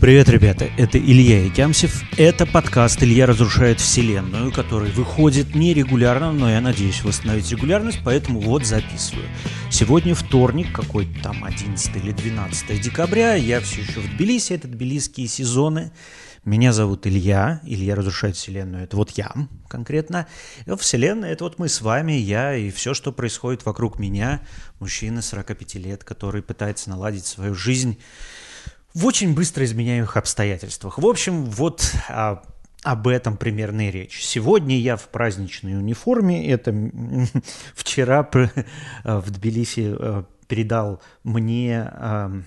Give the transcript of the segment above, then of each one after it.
Привет, ребята, это Илья Якямсев. Это подкаст «Илья разрушает вселенную», который выходит нерегулярно, но я надеюсь восстановить регулярность, поэтому вот записываю. Сегодня вторник, какой-то там 11 или 12 декабря, я все еще в Тбилиси, это тбилисские сезоны. Меня зовут Илья, Илья разрушает вселенную, это вот я конкретно. Вселенная, это вот мы с вами, я и все, что происходит вокруг меня. Мужчина 45 лет, который пытается наладить свою жизнь в очень быстро изменяемых обстоятельствах. В общем, вот а, об этом примерно и речь. Сегодня я в праздничной униформе. Это вчера в Тбилиси э, передал мне э,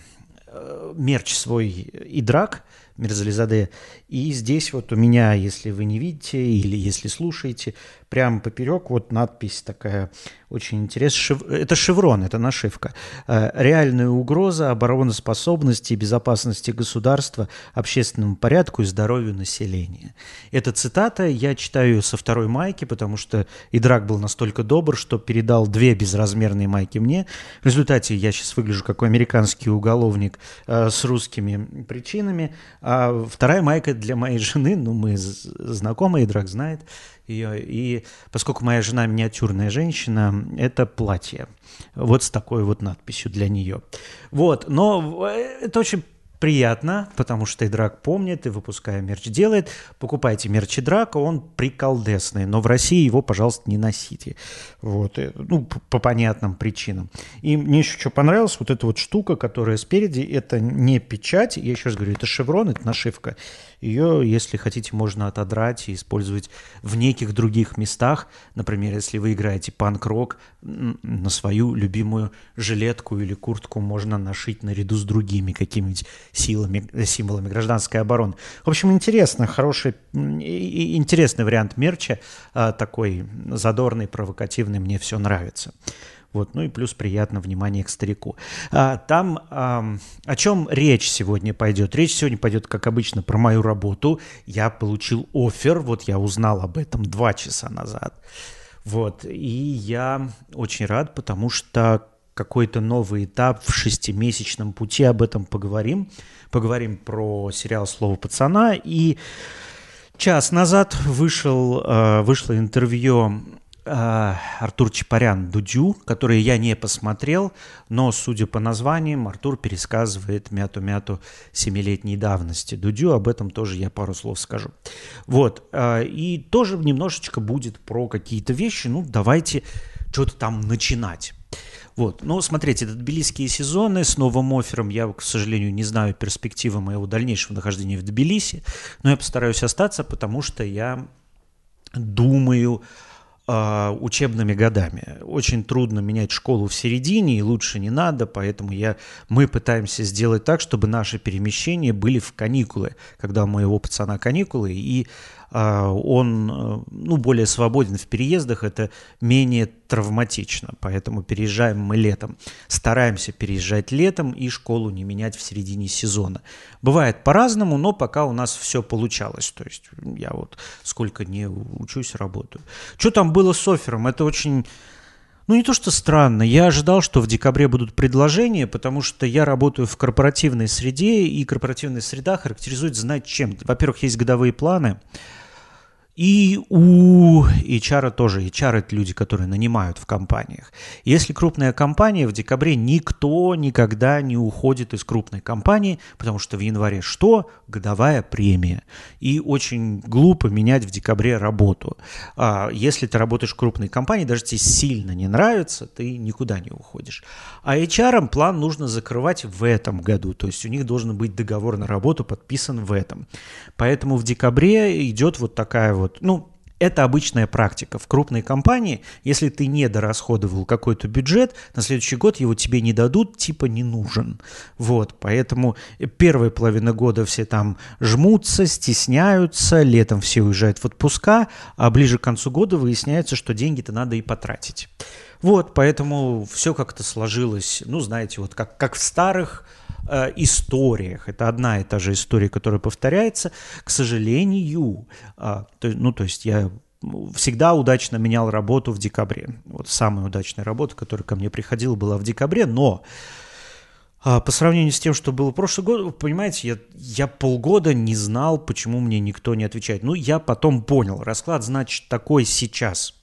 мерч свой и драк Мирзализаде. И здесь вот у меня, если вы не видите или если слушаете, прямо поперек вот надпись такая очень интересная. Это шеврон, это нашивка. Э, Реальная угроза обороноспособности и безопасности государства, общественному порядку и здоровью населения. Эта цитата, я читаю со второй майки, потому что Идрак был настолько добр, что передал две безразмерные майки мне. В результате я сейчас выгляжу как американский уголовник э, с русскими причинами. А вторая майка для моей жены, ну мы знакомы, Идрак знает, ее. И поскольку моя жена миниатюрная женщина, это платье. Вот с такой вот надписью для нее. Вот, но э, это очень приятно, потому что и Драк помнит, и выпуская мерч делает. Покупайте мерч и Драка, он приколдесный, но в России его, пожалуйста, не носите. Вот, э, ну, по понятным причинам. И мне еще что понравилось, вот эта вот штука, которая спереди, это не печать, я еще раз говорю, это шеврон, это нашивка. Ее, если хотите, можно отодрать и использовать в неких других местах. Например, если вы играете панк-рок, на свою любимую жилетку или куртку можно нашить наряду с другими какими-нибудь силами, символами гражданской обороны. В общем, интересно, хороший, интересный вариант мерча, а, такой задорный, провокативный, мне все нравится. Вот, ну и плюс приятно внимание к старику. А, там а, о чем речь сегодня пойдет? Речь сегодня пойдет, как обычно, про мою работу. Я получил офер, вот я узнал об этом два часа назад. Вот, и я очень рад, потому что какой-то новый этап в шестимесячном пути, об этом поговорим. Поговорим про сериал «Слово пацана». И час назад вышел, э, вышло интервью Артур Чапарян Дудю, который я не посмотрел, но, судя по названиям, Артур пересказывает мяту-мяту семилетней давности. Дудю об этом тоже я пару слов скажу. Вот. Э, и тоже немножечко будет про какие-то вещи. Ну, давайте что-то там начинать. Вот. Но смотрите, это тбилисские сезоны с новым оффером. Я, к сожалению, не знаю перспективы моего дальнейшего нахождения в Тбилиси, но я постараюсь остаться, потому что я думаю учебными годами. Очень трудно менять школу в середине, и лучше не надо, поэтому я, мы пытаемся сделать так, чтобы наши перемещения были в каникулы, когда у моего пацана каникулы, и а, он э, ну, более свободен в переездах, это менее травматично, поэтому переезжаем мы летом. Стараемся переезжать летом и школу не менять в середине сезона. Бывает по-разному, но пока у нас все получалось. То есть я вот сколько не учусь, работаю. Что там было с оффером? Это очень... Ну, не то, что странно. Я ожидал, что в декабре будут предложения, потому что я работаю в корпоративной среде, и корпоративная среда характеризует знать чем. Во-первых, есть годовые планы, и у HR тоже. HR это люди, которые нанимают в компаниях. Если крупная компания, в декабре никто никогда не уходит из крупной компании, потому что в январе что? Годовая премия. И очень глупо менять в декабре работу. А если ты работаешь в крупной компании, даже тебе сильно не нравится, ты никуда не уходишь. А HR план нужно закрывать в этом году. То есть у них должен быть договор на работу подписан в этом. Поэтому в декабре идет вот такая вот вот, ну, это обычная практика. В крупной компании, если ты не дорасходовал какой-то бюджет, на следующий год его тебе не дадут, типа не нужен. Вот, поэтому первая половина года все там жмутся, стесняются, летом все уезжают в отпуска, а ближе к концу года выясняется, что деньги-то надо и потратить. Вот, поэтому все как-то сложилось, ну, знаете, вот как, как в старых э, историях. Это одна и та же история, которая повторяется. К сожалению, э, ну, то есть я всегда удачно менял работу в декабре. Вот самая удачная работа, которая ко мне приходила, была в декабре, но А по сравнению с тем, что было прошлый год, понимаете, я, я полгода не знал, почему мне никто не отвечает. Ну, я потом понял. Расклад, значит, такой сейчас.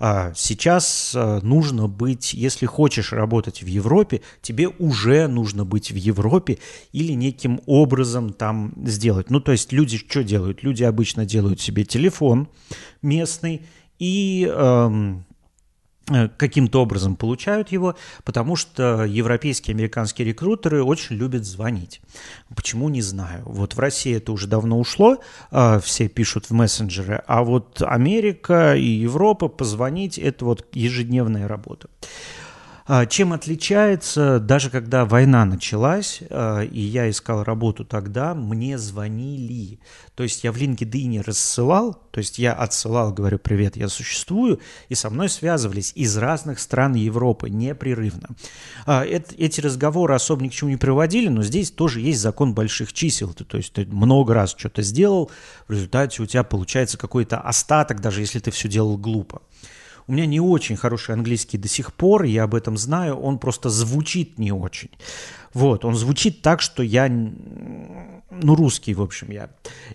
А сейчас а, нужно быть, если хочешь работать в Европе, тебе уже нужно быть в Европе или неким образом там сделать. Ну, то есть люди что делают? Люди обычно делают себе телефон местный и... Эм, Э, каким-то образом получают его, потому что европейские американские рекрутеры очень любят звонить. Почему, не знаю. Вот в России это уже давно ушло, а, все пишут в мессенджеры, а вот Америка и Европа позвонить – это вот ежедневная работа. А, чем отличается, даже когда война началась, а, и я искал работу тогда, мне звонили. То есть я в LinkedIn рассылал, то есть я отсылал, говорю, привет, я существую, и со мной связывались из разных стран Европы непрерывно. А, эти разговоры особо ни к чему не приводили, но здесь тоже есть закон больших чисел. То есть ты много раз что-то сделал, в результате у тебя получается какой-то остаток, даже если ты все делал глупо. У меня не очень хороший английский до сих пор, я об этом знаю, он просто звучит не очень. Вот, он звучит так, что я, ну, русский, в общем, я.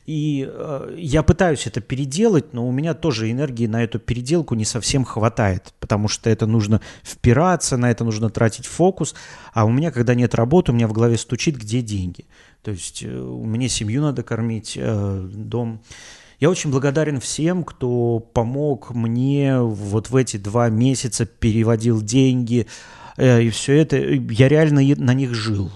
И э, я пытаюсь это переделать, но у меня тоже энергии на эту переделку не совсем хватает, потому что это нужно впираться, на это нужно тратить фокус, а у меня, когда нет работы, у меня в голове стучит, где деньги. То есть э, меня семью надо кормить, э, дом. Я очень благодарен всем, кто помог мне вот в эти два месяца, переводил деньги, э, и все это. Я реально на них жил.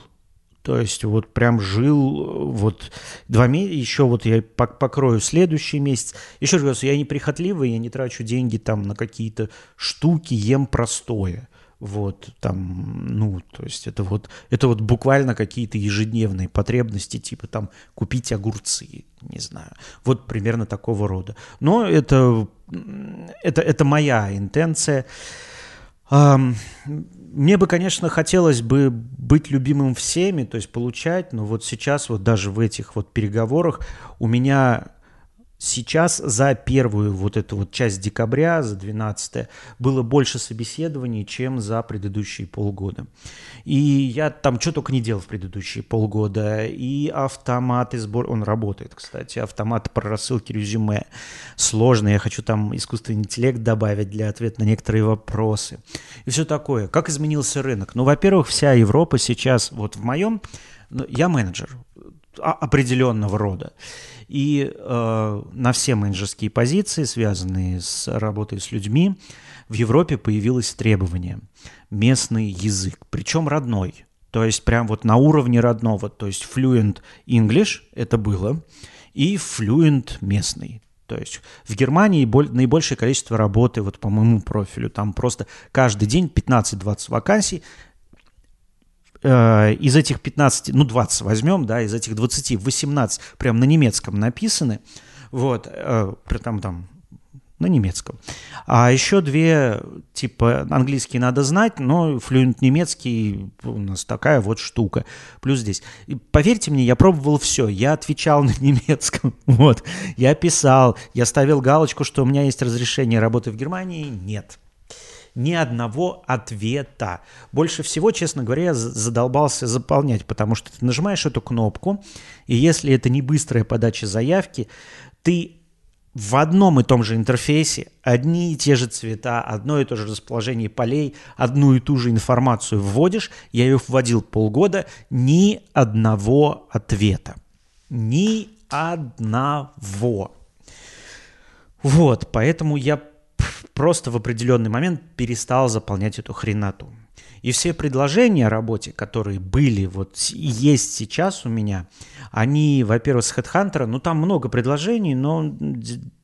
То есть вот прям жил вот два месяца, еще вот я покрою следующий месяц. Еще раз, я не прихотливый, я не трачу деньги там на какие-то штуки, ем простое. Вот, там, ну, то есть это вот, это вот буквально какие-то ежедневные потребности, типа там купить огурцы, не знаю. Вот примерно такого рода. Но это, это, это моя интенция. Мне бы, конечно, хотелось бы быть любимым всеми, то есть получать, но вот сейчас вот даже в этих вот переговорах у меня Сейчас за первую вот эту вот часть декабря, за 12 было больше собеседований, чем за предыдущие полгода. И я там что только не делал в предыдущие полгода. И автомат сбор, он работает, кстати, автомат по рассылке резюме. Сложно, я хочу там искусственный интеллект добавить для ответа на некоторые вопросы. И все такое. Как изменился рынок? Ну, во-первых, вся Европа сейчас, вот в моем, ну, я менеджер определенного рода. И э, на все менеджерские позиции, связанные с работой с людьми, в Европе появилось требование – местный язык, причем родной. То есть прям вот на уровне родного, то есть fluent English – это было, и fluent местный. То есть в Германии наибольшее количество работы вот по моему профилю. Там просто каждый день 15-20 вакансий, Э, из этих 15, ну 20 возьмем, да, из этих 20, 18 прям на немецком написаны, вот, э, там, там, на немецком. А еще две, типа, английский надо знать, но флюент немецкий у нас такая вот штука. Плюс здесь. И поверьте мне, я пробовал все. Я отвечал на немецком, вот. Я писал, я ставил галочку, что у меня есть разрешение работы в Германии. Нет ни одного ответа. Больше всего, честно говоря, я задолбался заполнять, потому что ты нажимаешь эту кнопку, и если это не быстрая подача заявки, ты в одном и том же интерфейсе одни и те же цвета, одно и то же расположение полей, одну и ту же информацию вводишь. Я ее вводил полгода, ни одного ответа. Ни одного. Вот, поэтому я просто в определенный момент перестал заполнять эту хренату. И все предложения о работе, которые были, вот есть сейчас у меня, они, во-первых, с HeadHunter, ну там много предложений, но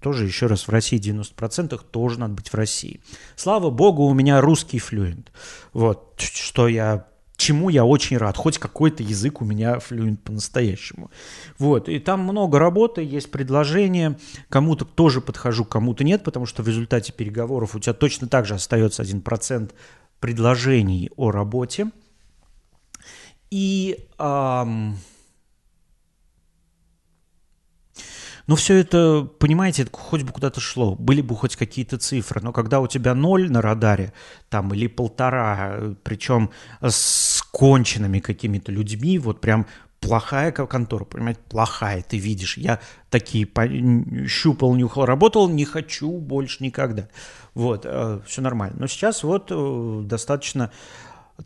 тоже еще раз в России 90% тоже надо быть в России. Слава богу, у меня русский флюент. Вот, что я чему я очень рад. Хоть какой-то язык у меня флюент по-настоящему. Вот. И там много работы, есть предложения. Кому-то тоже подхожу, кому-то нет, потому что в результате переговоров у тебя точно так же остается 1% предложений о работе. И... Эм, Но все это, понимаете, хоть бы куда-то шло, были бы хоть какие-то цифры, но когда у тебя ноль на радаре, там, или полтора, причем с конченными какими-то людьми, вот прям плохая контора, понимаете, плохая, ты видишь, я такие щупал, нюхал, работал, не хочу больше никогда. Вот, э, все нормально. Но сейчас вот э, достаточно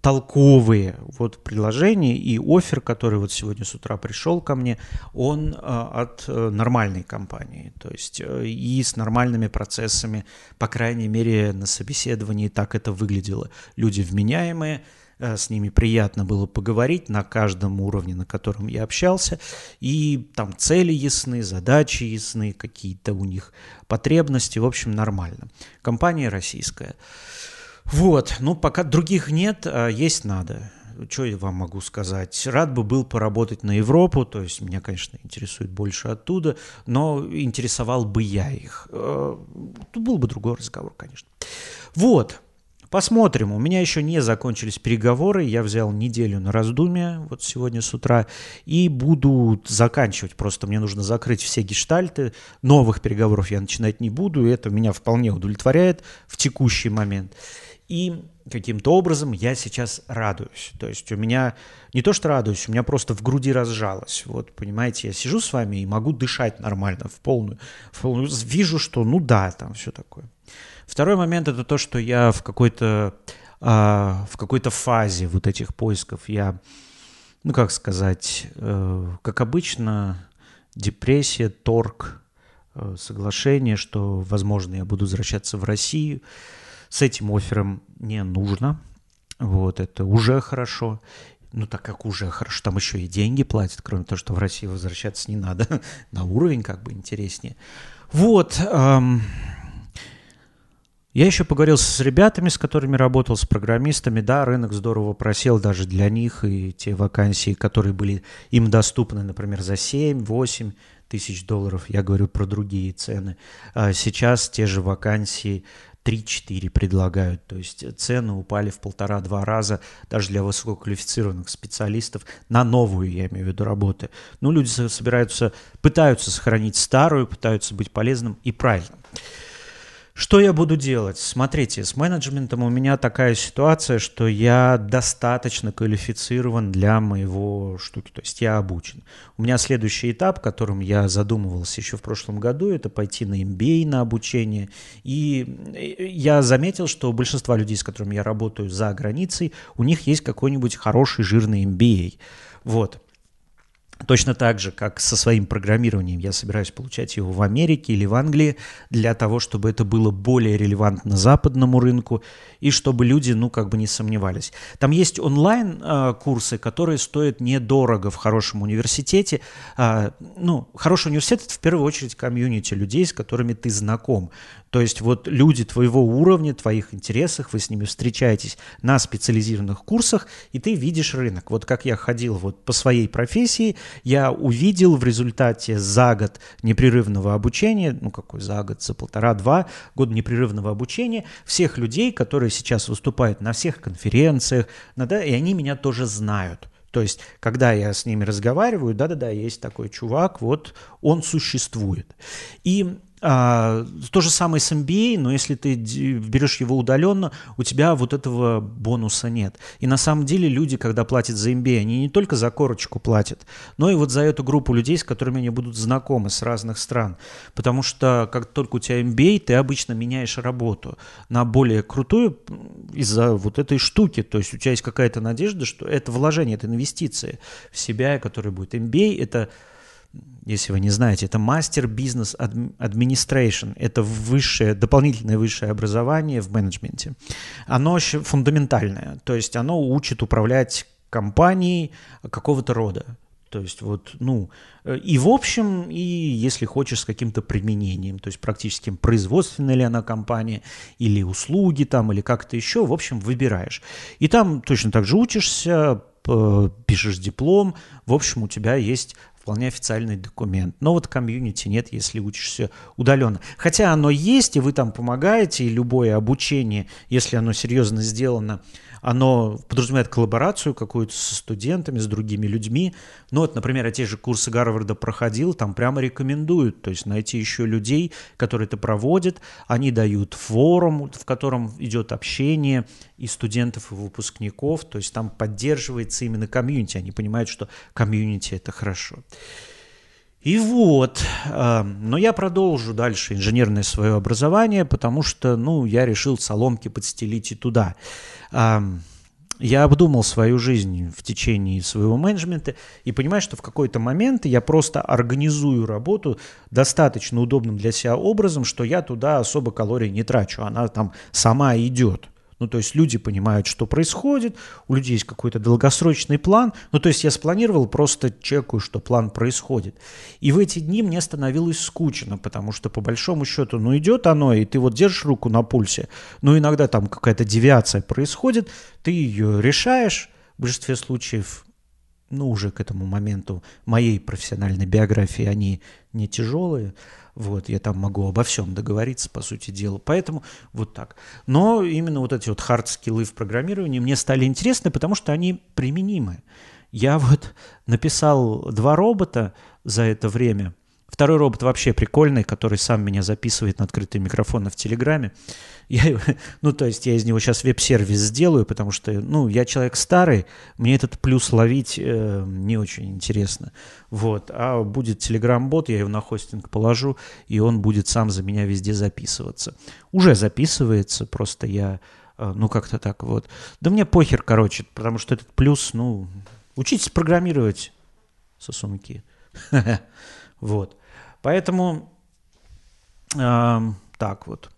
толковые вот предложения и офер, который вот сегодня с утра пришел ко мне, он э, от нормальной компании, то есть и с нормальными процессами, по крайней мере на собеседовании так это выглядело. Люди вменяемые, Э, с ними приятно было поговорить на каждом уровне, на котором я общался, и там цели ясны, задачи ясны, какие-то у них потребности, в общем, нормально. Компания российская. Вот, ну пока других нет, а есть надо. Что я вам могу сказать? Рад бы был поработать на Европу, то есть меня, конечно, интересует больше оттуда, но интересовал бы я их. Э, тут был бы другой разговор, конечно. Вот, Посмотрим. У меня еще не закончились переговоры. Я взял неделю на раздумье вот сегодня с утра и буду заканчивать. Просто мне нужно закрыть все гештальты. Новых переговоров я начинать не буду. Это меня вполне удовлетворяет в текущий момент. И каким-то образом я сейчас радуюсь. То есть у меня не то что радуюсь, у меня просто в груди разжалось. Вот, понимаете, я сижу с вами и могу дышать нормально, в полную. В полную вижу, что ну да, там все такое. Второй момент это то, что я в какой-то а, в какой-то фазе вот этих поисков я, ну как сказать, э, как обычно, депрессия, торг, э, соглашение, что, возможно, я буду возвращаться в Россию. С этим оффером не нужно. Вот, это уже хорошо. Ну, так как уже хорошо, там еще и деньги платят, кроме того, что в Россию возвращаться не надо. На уровень как бы интереснее. Вот. Эм, я еще поговорил с ребятами, с которыми работал, с программистами. Да, рынок здорово просел даже для них, и те вакансии, которые были им доступны, например, за 7-8 тысяч долларов, я говорю про другие цены. А сейчас те же вакансии 3-4 предлагают. То есть цены упали в полтора-два раза даже для высококвалифицированных специалистов на новую, я имею в виду, работы. Ну, люди собираются, пытаются сохранить старую, пытаются быть полезным и правильным. Что я буду делать? Смотрите, с менеджментом у меня такая ситуация, что я достаточно квалифицирован для моего штуки, то есть я обучен. У меня следующий этап, которым я задумывался еще в прошлом году, это пойти на MBA на обучение. И я заметил, что у большинства людей, с которыми я работаю за границей, у них есть какой-нибудь хороший жирный MBA. Вот. Точно так же, как со своим программированием я собираюсь получать его в Америке или в Англии для того, чтобы это было более релевантно западному рынку и чтобы люди, ну, как бы не сомневались. Там есть онлайн-курсы, которые стоят недорого в хорошем университете. А, ну, хороший университет – это в первую очередь комьюнити людей, с которыми ты знаком. То есть вот люди твоего уровня, твоих интересах, вы с ними встречаетесь на специализированных курсах, и ты видишь рынок. Вот как я ходил вот по своей профессии, я увидел в результате за год непрерывного обучения, ну какой за год, за полтора-два года непрерывного обучения, всех людей, которые сейчас выступают на всех конференциях, да, и они меня тоже знают. То есть, когда я с ними разговариваю, да-да-да, есть такой чувак, вот он существует. И а, то же самое с MBA, но если ты берешь его удаленно, у тебя вот этого бонуса нет. И на самом деле люди, когда платят за MBA, они не только за корочку платят, но и вот за эту группу людей, с которыми они будут знакомы с разных стран. Потому что как только у тебя MBA, ты обычно меняешь работу на более крутую из-за вот этой штуки. То есть у тебя есть какая-то надежда, что это вложение, это инвестиция в себя, которая будет. MBA – это если вы не знаете, это мастер бизнес администрейшн. Это высшее, дополнительное высшее образование в менеджменте. Оно фундаментальное, то есть оно учит управлять компанией какого-то рода. То есть вот, ну, и в общем, и если хочешь с каким-то применением, то есть практически производственная ли она компания, или услуги там, или как-то еще, в общем, выбираешь. И там точно так же учишься, пишешь диплом, в общем, у тебя есть вполне официальный документ. Но вот комьюнити нет, если учишься удаленно. Хотя оно есть, и вы там помогаете, и любое обучение, если оно серьезно сделано, оно подразумевает коллаборацию какую-то со студентами, с другими людьми. Ну вот, например, я те же курсы Гарварда проходил, там прямо рекомендуют, то есть найти еще людей, которые это проводят, они дают форум, в котором идет общение и студентов, и выпускников, то есть там поддерживается именно комьюнити, они понимают, что комьюнити это хорошо. И вот, э, но я продолжу дальше инженерное свое образование, потому что, ну, я решил соломки подстелить и туда. Я обдумал свою жизнь в течение своего менеджмента и понимаю, что в какой-то момент я просто организую работу достаточно удобным для себя образом, что я туда особо калорий не трачу, она там сама идет. Ну, то есть люди понимают, что происходит, у людей есть какой-то долгосрочный план. Ну, то есть я спланировал, просто чекаю, что план происходит. И в эти дни мне становилось скучно, потому что по большому счету, ну, идет оно, и ты вот держишь руку на пульсе, но иногда там какая-то девиация происходит, ты ее решаешь, в большинстве случаев ну, уже к этому моменту моей профессиональной биографии они не тяжелые. Вот, я там могу обо всем договориться, по сути дела. Поэтому вот так. Но именно вот эти вот хард-скиллы в программировании мне стали интересны, потому что они применимы. Я вот написал два робота за это время. Второй робот вообще прикольный, который сам меня записывает на открытый микрофон в Телеграме. Я, ну, то есть я из него сейчас веб-сервис сделаю, потому что, ну, я человек старый, мне этот плюс ловить э, не очень интересно. Вот. А будет Телеграм-бот, я его на хостинг положу, и он будет сам за меня везде записываться. Уже записывается, просто я, э, ну, как-то так вот. Да мне похер, короче, потому что этот плюс, ну, учитесь программировать, сосунки. Вот. Поэтому э, так вот.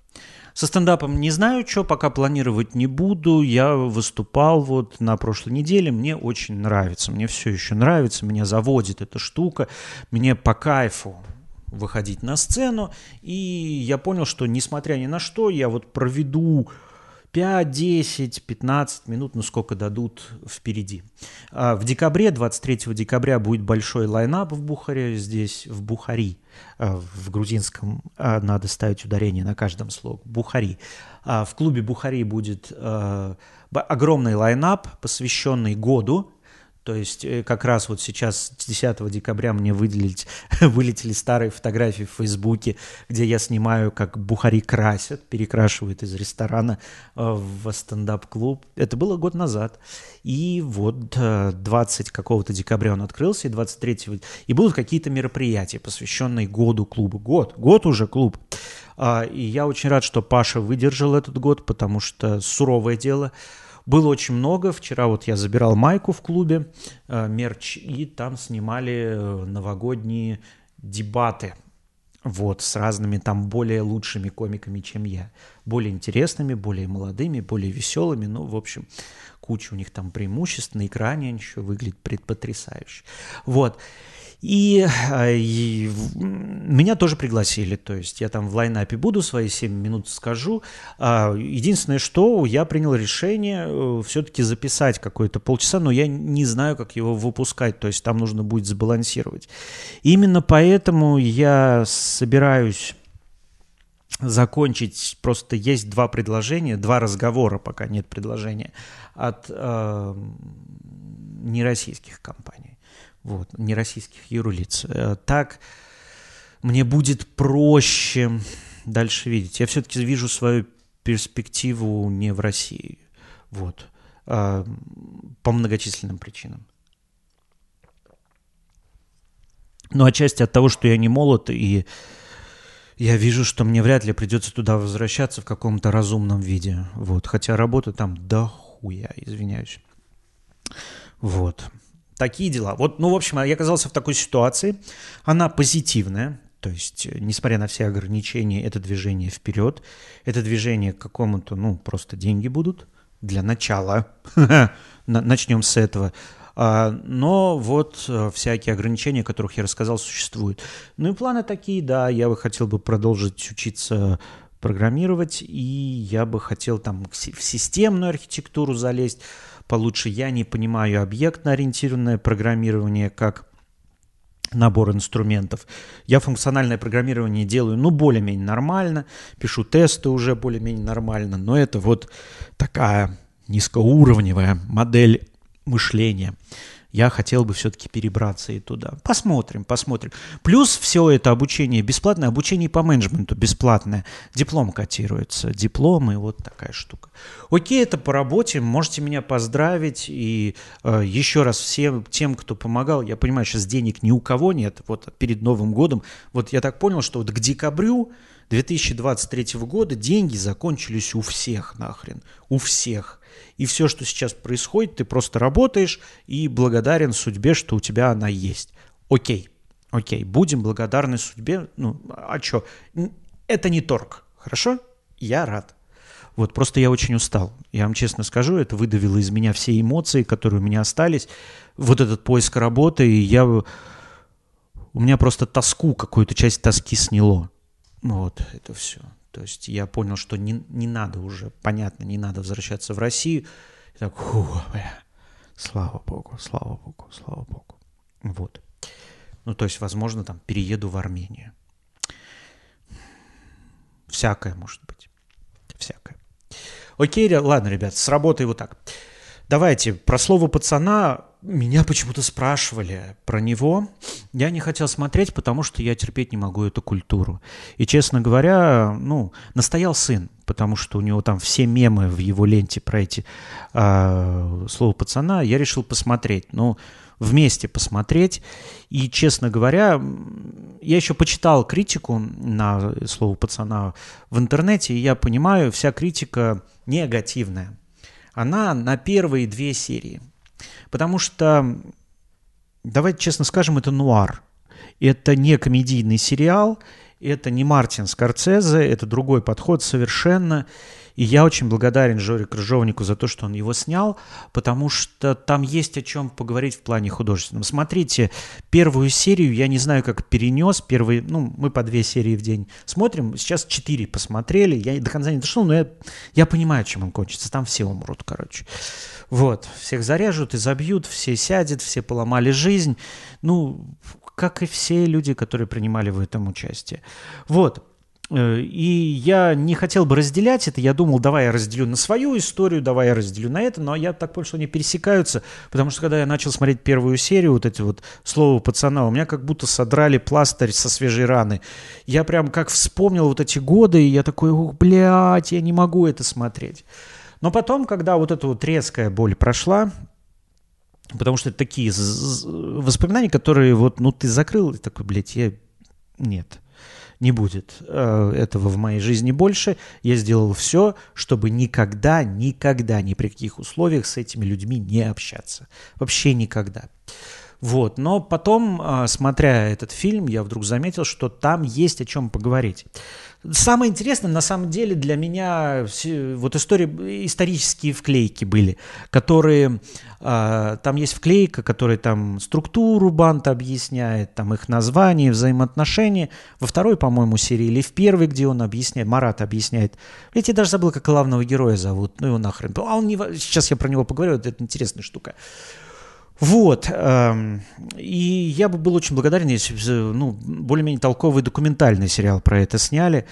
Со стендапом не знаю, что пока планировать не буду. Я выступал вот на прошлой неделе, мне очень нравится, мне все еще нравится, меня заводит эта штука, мне по кайфу выходить на сцену, и я понял, что несмотря ни на что, я вот проведу 5, 10, 15 минут, ну сколько дадут впереди. А в декабре, 23 декабря будет большой лайнап в Бухаре, здесь в Бухари, а, в грузинском а, надо ставить ударение на каждом слог, Бухари. В клубе Бухари будет огромный лайнап, посвященный году то есть э, как раз вот сейчас 10 декабря мне выделить, вылетели старые фотографии в Фейсбуке, где я снимаю, как Бухари красят, перекрашивают из ресторана э, в стендап-клуб. Это было год назад. И вот 20 э, какого-то декабря он открылся, и 23 и будут какие-то мероприятия, посвященные году клуба. Год, год уже клуб. А, и я очень рад, что Паша выдержал этот год, потому что суровое дело – было очень много. Вчера вот я забирал майку в клубе, э, мерч, и там снимали э, новогодние дебаты. Вот, с разными там более лучшими комиками, чем я. Более интересными, более молодыми, более веселыми. Ну, в общем, куча у них там преимуществ. На экране еще выглядит предпотрясающе. Вот. И, а, и меня тоже пригласили, то есть я там в лайнапе буду, свои 7 минут скажу. А, единственное, что я принял решение э, все-таки записать какое-то полчаса, но я не знаю, как его выпускать, то есть там нужно будет сбалансировать. Именно поэтому я собираюсь закончить, просто есть два предложения, два разговора, пока нет предложения, от э, нероссийских компаний вот, не российских юрлиц. Э, так мне будет проще дальше видеть. Я все-таки вижу свою перспективу не в России, вот, а по многочисленным причинам. Но отчасти от того, что я не молод, и я вижу, что мне вряд ли придется туда возвращаться в каком-то разумном виде. Вот. Хотя работа там дохуя, извиняюсь. Вот такие дела. Вот, ну, в общем, я оказался в такой ситуации. Она позитивная, то есть, э, несмотря на все ограничения, это движение вперед, это движение к какому-то, ну, просто деньги будут для начала. Начнем с этого. А, но вот э, всякие ограничения, о которых я рассказал, существуют. Ну и планы такие, да, я бы хотел бы продолжить учиться программировать, и я бы хотел там в системную архитектуру залезть, получше. Я не понимаю объектно-ориентированное программирование как набор инструментов. Я функциональное программирование делаю, ну, более-менее нормально, пишу тесты уже более-менее нормально, но это вот такая низкоуровневая модель мышления я хотел бы все-таки перебраться и туда. Посмотрим, посмотрим. Плюс все это обучение бесплатное, обучение по менеджменту бесплатное. Диплом котируется, диплом и вот такая штука. Окей, это по работе, можете меня поздравить. И э, еще раз всем тем, кто помогал, я понимаю, сейчас денег ни у кого нет, вот перед Новым годом. Вот я так понял, что вот к декабрю 2023 года деньги закончились у всех нахрен, у всех. И все, что сейчас происходит, ты просто работаешь и благодарен судьбе, что у тебя она есть. Окей, окей, будем благодарны судьбе. Ну, а что? Это не торг, хорошо? Я рад. Вот, просто я очень устал. Я вам честно скажу, это выдавило из меня все эмоции, которые у меня остались. Вот этот поиск работы, и я... У меня просто тоску, какую-то часть тоски сняло. Вот, это все. То есть я понял, что не, не надо уже, понятно, не надо возвращаться в Россию. И так, фу, бля, слава богу, слава богу, слава богу. Вот. Ну, то есть, возможно, там перееду в Армению. Всякое может быть. Всякое. Окей, ладно, ребят, с работой вот так. Давайте, про слово пацана меня почему-то спрашивали про него. Я не хотел смотреть, потому что я терпеть не могу эту культуру. И, честно говоря, ну, настоял сын, потому что у него там все мемы в его ленте про эти э, слова пацана. Я решил посмотреть. Ну, вместе посмотреть. И, честно говоря, я еще почитал критику на слово пацана в интернете, и я понимаю, вся критика негативная. Она на первые две серии – Потому что, давайте честно скажем, это нуар. Это не комедийный сериал, это не Мартин Скорцезе, это другой подход совершенно. И я очень благодарен Жоре Крыжовнику за то, что он его снял, потому что там есть о чем поговорить в плане художественном. Смотрите, первую серию я не знаю, как перенес. Первый, ну, мы по две серии в день смотрим. Сейчас четыре посмотрели. Я до конца не дошел, но я, я понимаю, чем он кончится. Там все умрут, короче. Вот, всех зарежут и забьют, все сядет, все поломали жизнь. Ну, как и все люди, которые принимали в этом участие. Вот, э, и я не хотел бы разделять это. Я думал, давай я разделю на свою историю, давай я разделю на это. Но я так понял, что они пересекаются. Потому что когда я начал смотреть первую серию, вот эти вот слова пацана, у меня как будто содрали пластырь со свежей раны. Я прям как вспомнил вот эти годы, и я такой, ух, блядь, я не могу это смотреть. Но потом, когда вот эта вот резкая боль прошла, потому что это такие воспоминания, которые вот, ну, ты закрыл, и такой, блядь, я... Нет, не будет э, этого в моей жизни больше. Я сделал все, чтобы никогда, никогда, ни при каких условиях с этими людьми не общаться. Вообще никогда. Вот. Но потом, а, смотря этот фильм, я вдруг заметил, что там есть о чем поговорить. Самое интересное, на самом деле, для меня вот истории, исторические вклейки были, которые, э, там есть вклейка, которая там структуру банда объясняет, там их название, взаимоотношения. Во второй, по-моему, серии или в первой, где он объясняет, Марат объясняет. Ведь я даже забыл, как главного героя зовут, ну его нахрен. А он не, сейчас я про него поговорю, это интересная штука. Вот. Эм, и я бы был очень благодарен, если бы ну, более-менее толковый документальный сериал про это сняли.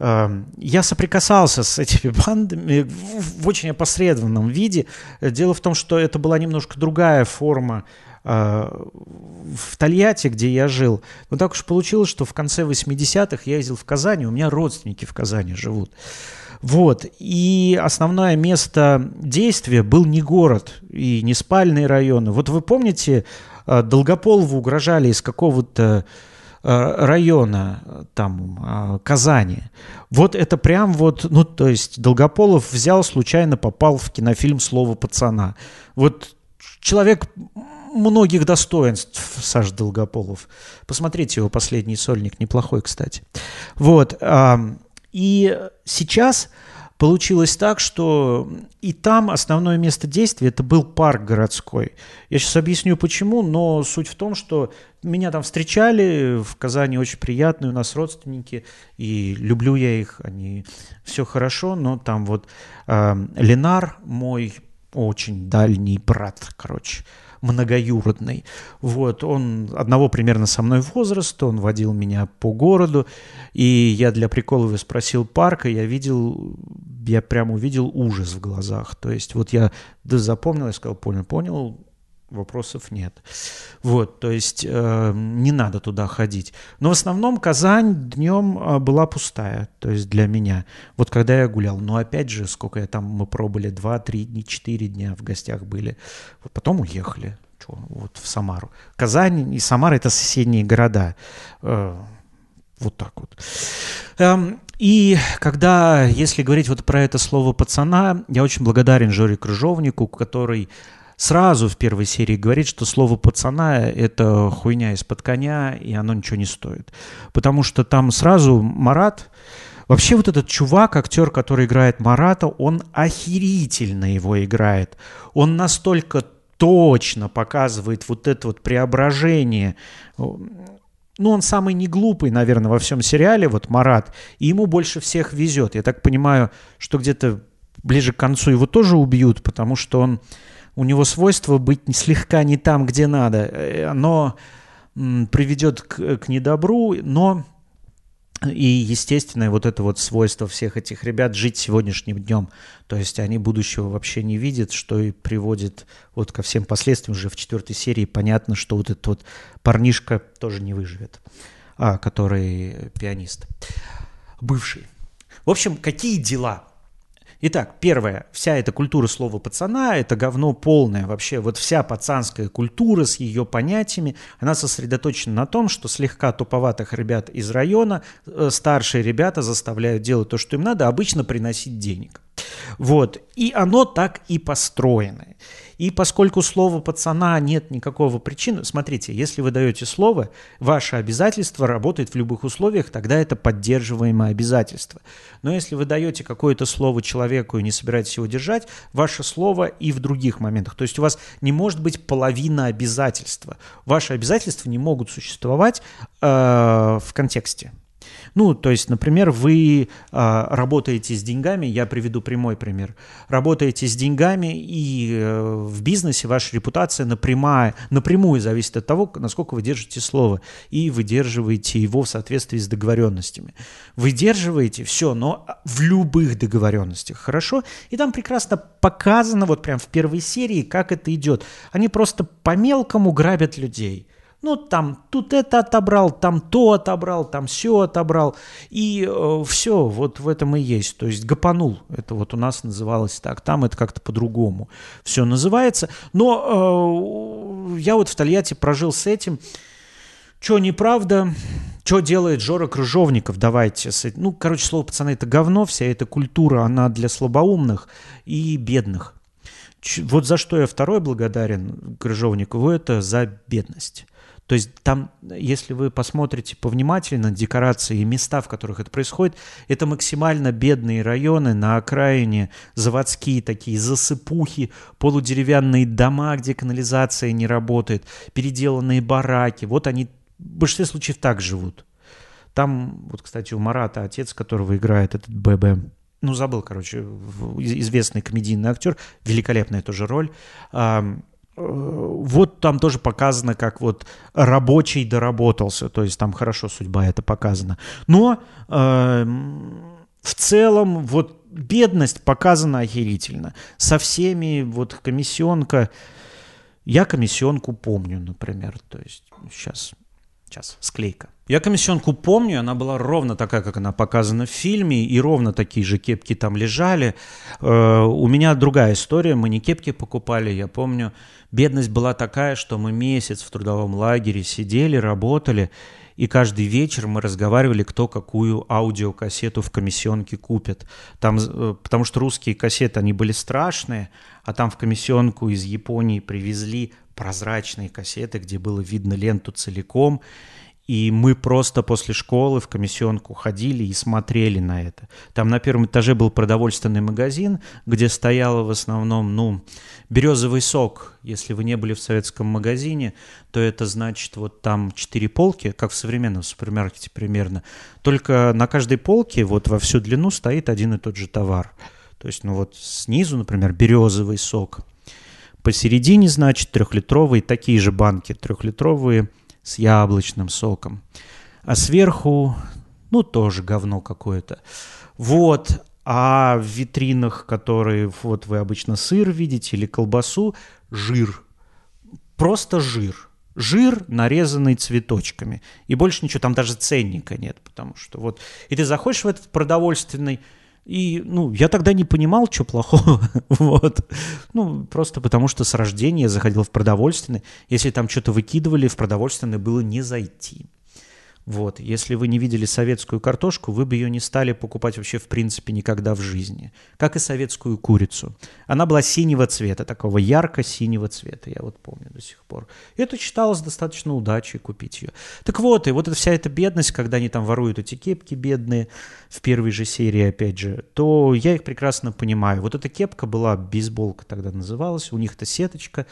Эм, я соприкасался с этими бандами в очень опосредованном виде. Дело в том, что это была немножко другая форма э, в Тольятти, где я жил. Но так уж получилось, что в конце 80-х я ездил в Казани, у меня родственники в Казани живут. Вот. И основное место действия был не город и не спальные районы. Вот вы помните, э, Долгополову угрожали из какого-то э, района, там, э, Казани. Вот это прям вот, ну, то есть Долгополов взял, случайно попал в кинофильм «Слово пацана». Вот человек многих достоинств Саш Долгополов. Посмотрите его последний сольник, неплохой, кстати. Вот. И сейчас получилось так, что и там основное место действия это был парк городской. Я сейчас объясню почему, но суть в том, что меня там встречали в Казани очень приятные у нас родственники, и люблю я их, они все хорошо, но там вот э, Ленар, мой очень дальний брат, короче, многоюродный. Вот, он одного примерно со мной возраста, он водил меня по городу, и я для прикола его спросил парка, я видел, я прямо увидел ужас в глазах. То есть вот я да, запомнил, я сказал, понял, понял, вопросов нет. Вот, то есть э, не надо туда ходить. Но в основном Казань днем э, была пустая, то есть для меня. Вот когда я гулял, но опять же, сколько я там, мы пробыли, два, три дня, четыре дня в гостях были. Вот потом уехали, Чё, вот в Самару. Казань и Самара это соседние города. Э, вот так вот. Эм, и когда, если говорить вот про это слово пацана, я очень благодарен Жоре Крыжовнику, который сразу в первой серии говорит, что слово пацана — это хуйня из-под коня, и оно ничего не стоит. Потому что там сразу Марат... Вообще вот этот чувак, актер, который играет Марата, он охерительно его играет. Он настолько точно показывает вот это вот преображение ну, он самый не глупый, наверное, во всем сериале, вот Марат, и ему больше всех везет. Я так понимаю, что где-то ближе к концу его тоже убьют, потому что он у него свойство быть слегка не там, где надо. Э, оно приведет к, к недобру, но и естественное вот это вот свойство всех этих ребят жить сегодняшним днем. То есть они будущего вообще не видят, что и приводит вот ко всем последствиям. Уже в четвертой серии понятно, что вот этот вот парнишка тоже не выживет, а, который пианист, бывший. В общем, какие дела? Итак, первое, вся эта культура слова пацана, это говно полное вообще. Вот вся пацанская культура с ее понятиями, она сосредоточена на том, что слегка туповатых ребят из района э, старшие ребята заставляют делать то, что им надо, обычно приносить денег. Вот. И оно так и построено. И поскольку слово пацана нет никакого причины, смотрите, если вы даете слово, ваше обязательство работает в любых условиях, тогда это поддерживаемое обязательство. Но если вы даете какое-то слово человеку и не собираетесь его держать, ваше слово и в других моментах. То есть у вас не может быть половина обязательства. Ваши обязательства не могут существовать э, в контексте. Ну, то есть, например, вы э, работаете с деньгами, я приведу прямой пример, работаете с деньгами, и э, в бизнесе ваша репутация напрямая, напрямую зависит от того, насколько вы держите слово, и выдерживаете его в соответствии с договоренностями. Выдерживаете все, но в любых договоренностях, хорошо? И там прекрасно показано, вот прям в первой серии, как это идет. Они просто по-мелкому грабят людей – ну, там тут это отобрал, там то отобрал, там все отобрал. И э, все, вот в этом и есть. То есть гапанул, это вот у нас называлось так. Там это как-то по-другому все называется. Но э, я вот в Тольятти прожил с этим. Что неправда, что делает Жора Крыжовников, давайте. Ну, короче, слово пацаны, это говно, вся эта культура, она для слабоумных и бедных. Вот за что я второй благодарен Крыжовникову, это за бедность. То есть там, если вы посмотрите повнимательно декорации и места, в которых это происходит, это максимально бедные районы на окраине, заводские такие засыпухи, полудеревянные дома, где канализация не работает, переделанные бараки. Вот они в большинстве случаев так живут. Там, вот, кстати, у Марата, отец которого играет этот ББ, ну, забыл, короче, известный комедийный актер, великолепная тоже роль, вот там тоже показано, как вот рабочий доработался, то есть там хорошо судьба это показана. Но э, в целом вот бедность показана охерительно. Со всеми вот комиссионка, я комиссионку помню, например, то есть сейчас, сейчас склейка. Я комиссионку помню, она была ровно такая, как она показана в фильме, и ровно такие же кепки там лежали. Э, у меня другая история, мы не кепки покупали, я помню, Бедность была такая, что мы месяц в трудовом лагере сидели, работали, и каждый вечер мы разговаривали, кто какую аудиокассету в комиссионке купит. Там, э, потому что русские кассеты, они были страшные, а там в комиссионку из Японии привезли прозрачные кассеты, где было видно ленту целиком, и мы просто после школы в комиссионку ходили и смотрели на это. Там на первом этаже был продовольственный магазин, где стояло в основном, ну, березовый сок. Если вы не были в советском магазине, то это значит вот там четыре полки, как в современном супермаркете примерно. Только на каждой полке вот во всю длину стоит один и тот же товар. То есть, ну вот снизу, например, березовый сок – посередине, значит, трехлитровые, такие же банки трехлитровые с яблочным соком. А сверху, ну, тоже говно какое-то. Вот, а в витринах, которые вот вы обычно сыр видите или колбасу, жир. Просто жир. Жир, нарезанный цветочками. И больше ничего, там даже ценника нет, потому что вот... И ты заходишь в этот продовольственный и, ну, я тогда не понимал, что плохого, вот. Ну, просто потому что с рождения я заходил в продовольственный. Если там что-то выкидывали, в продовольственный было не зайти. Вот. Если вы не видели советскую картошку, вы бы ее не стали покупать вообще в принципе никогда в жизни. Как и советскую курицу. Она была синего цвета, такого ярко-синего цвета, я вот помню до сих пор. И это считалось достаточно удачей купить ее. Так вот, и вот эта вся эта бедность, когда они там воруют эти кепки бедные в первой же серии, опять же, то я их прекрасно понимаю. Вот эта кепка была, бейсболка тогда называлась, у них это сеточка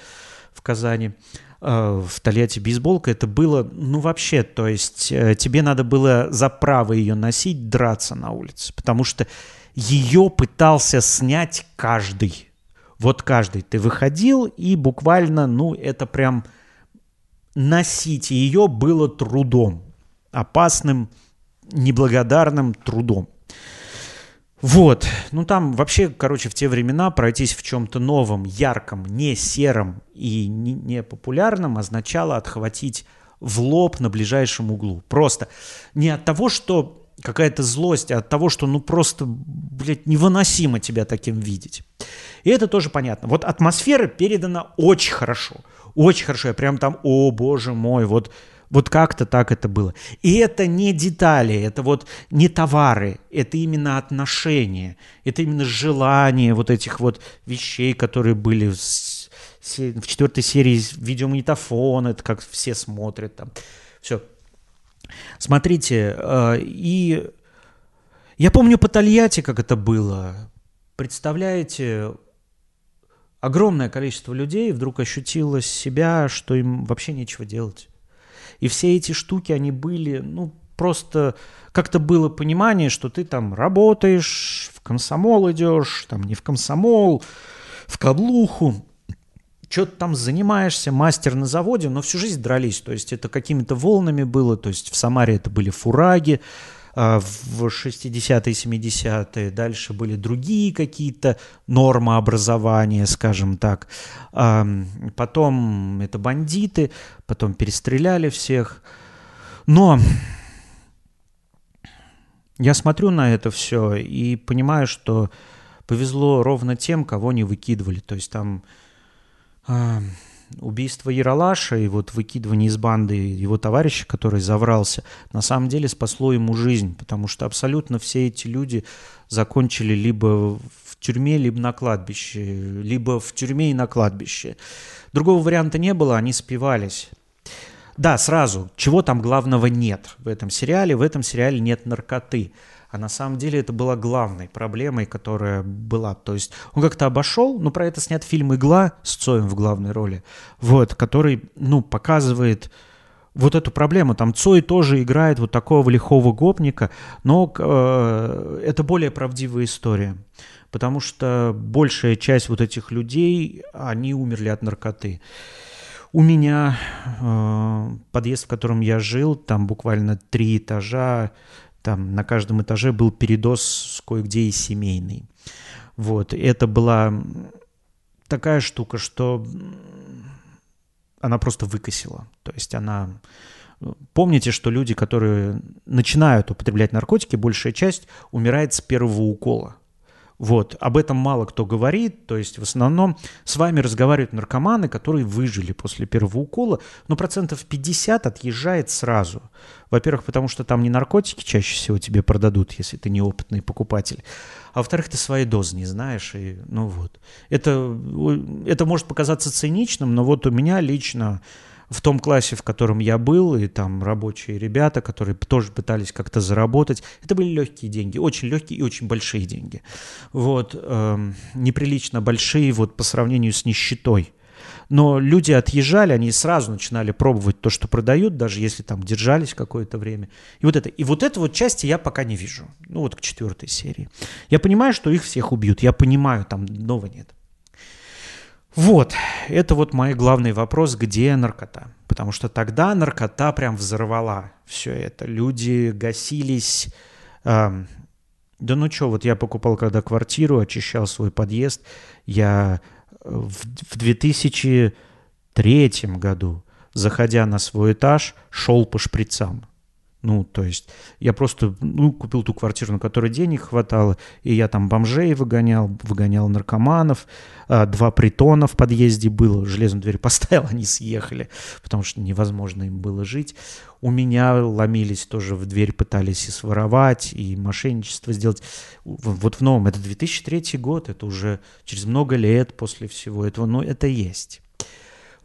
в Казани. Э, в Тольятти бейсболка, это было, ну вообще, то есть э, тебе надо было за право ее носить, драться на улице, потому что ее пытался снять каждый. Вот каждый. Ты выходил и буквально, ну это прям носить ее было трудом, опасным, неблагодарным трудом. Вот, ну там вообще, короче, в те времена пройтись в чем-то новом, ярком, не сером и не, не популярном означало отхватить в лоб на ближайшем углу. Просто не от того, что какая-то злость, а от того, что ну просто, блядь, невыносимо тебя таким видеть. И это тоже понятно. Вот атмосфера передана очень хорошо. Очень хорошо. Я прям там, о боже мой, вот вот как-то так это было. И это не детали, это вот не товары, это именно отношения, это именно желание вот этих вот вещей, которые были в, в четвертой серии видеомагнитофон, это как все смотрят там. Все. Смотрите, э, и я помню по Тольятти, как это было. Представляете, огромное количество людей вдруг ощутило себя, что им вообще нечего делать. И все эти штуки, они были, ну, просто как-то было понимание, что ты там работаешь, в комсомол идешь, там не в комсомол, в каблуху, что-то там занимаешься, мастер на заводе, но всю жизнь дрались. То есть это какими-то волнами было, то есть в Самаре это были фураги, в 60-е, 70-е, дальше были другие какие-то нормы образования, скажем так. Потом это бандиты, потом перестреляли всех. Но я смотрю на это все и понимаю, что повезло ровно тем, кого не выкидывали. То есть там убийство Яралаша и вот выкидывание из банды его товарища, который заврался, на самом деле спасло ему жизнь, потому что абсолютно все эти люди закончили либо в тюрьме, либо на кладбище, либо в тюрьме и на кладбище. Другого варианта не было, они спивались. Да, сразу, чего там главного нет в этом сериале? В этом сериале нет наркоты. А на самом деле это была главной проблемой, которая была. То есть он как-то обошел, ну про это снят фильм «Игла» с Цоем в главной роли, вот, который, ну, показывает вот эту проблему. Там Цой тоже играет вот такого лихого гопника, но э, это более правдивая история. Потому что большая часть вот этих людей, они умерли от наркоты. У меня э, подъезд, в котором я жил, там буквально три этажа, там на каждом этаже был передоз кое-где и семейный. Вот, это была такая штука, что она просто выкосила. То есть она... Помните, что люди, которые начинают употреблять наркотики, большая часть умирает с первого укола. Вот, об этом мало кто говорит, то есть в основном с вами разговаривают наркоманы, которые выжили после первого укола, но процентов 50 отъезжает сразу. Во-первых, потому что там не наркотики чаще всего тебе продадут, если ты неопытный покупатель, а во-вторых, ты свои дозы не знаешь, и ну вот. Это, это может показаться циничным, но вот у меня лично в том классе, в котором я был, и там рабочие ребята, которые тоже пытались как-то заработать. Это были легкие деньги, очень легкие и очень большие деньги. Вот, э, неприлично большие вот по сравнению с нищетой. Но люди отъезжали, они сразу начинали пробовать то, что продают, даже если там держались какое-то время. И вот это. И вот эту вот части я пока не вижу. Ну вот к четвертой серии. Я понимаю, что их всех убьют. Я понимаю, там нового нет. Вот, это вот мой главный вопрос, где наркота? Потому что тогда наркота прям взорвала все это. Люди гасились. Э, да ну что, вот я покупал когда квартиру, очищал свой подъезд. Я в, в 2003 году, заходя на свой этаж, шел по шприцам. Ну, то есть я просто ну, купил ту квартиру, на которой денег хватало, и я там бомжей выгонял, выгонял наркоманов, а, два притона в подъезде было, железную дверь поставил, они съехали, потому что невозможно им было жить. У меня ломились тоже в дверь, пытались и своровать, и мошенничество сделать. Вот в новом, это 2003 год, это уже через много лет после всего этого, но это есть.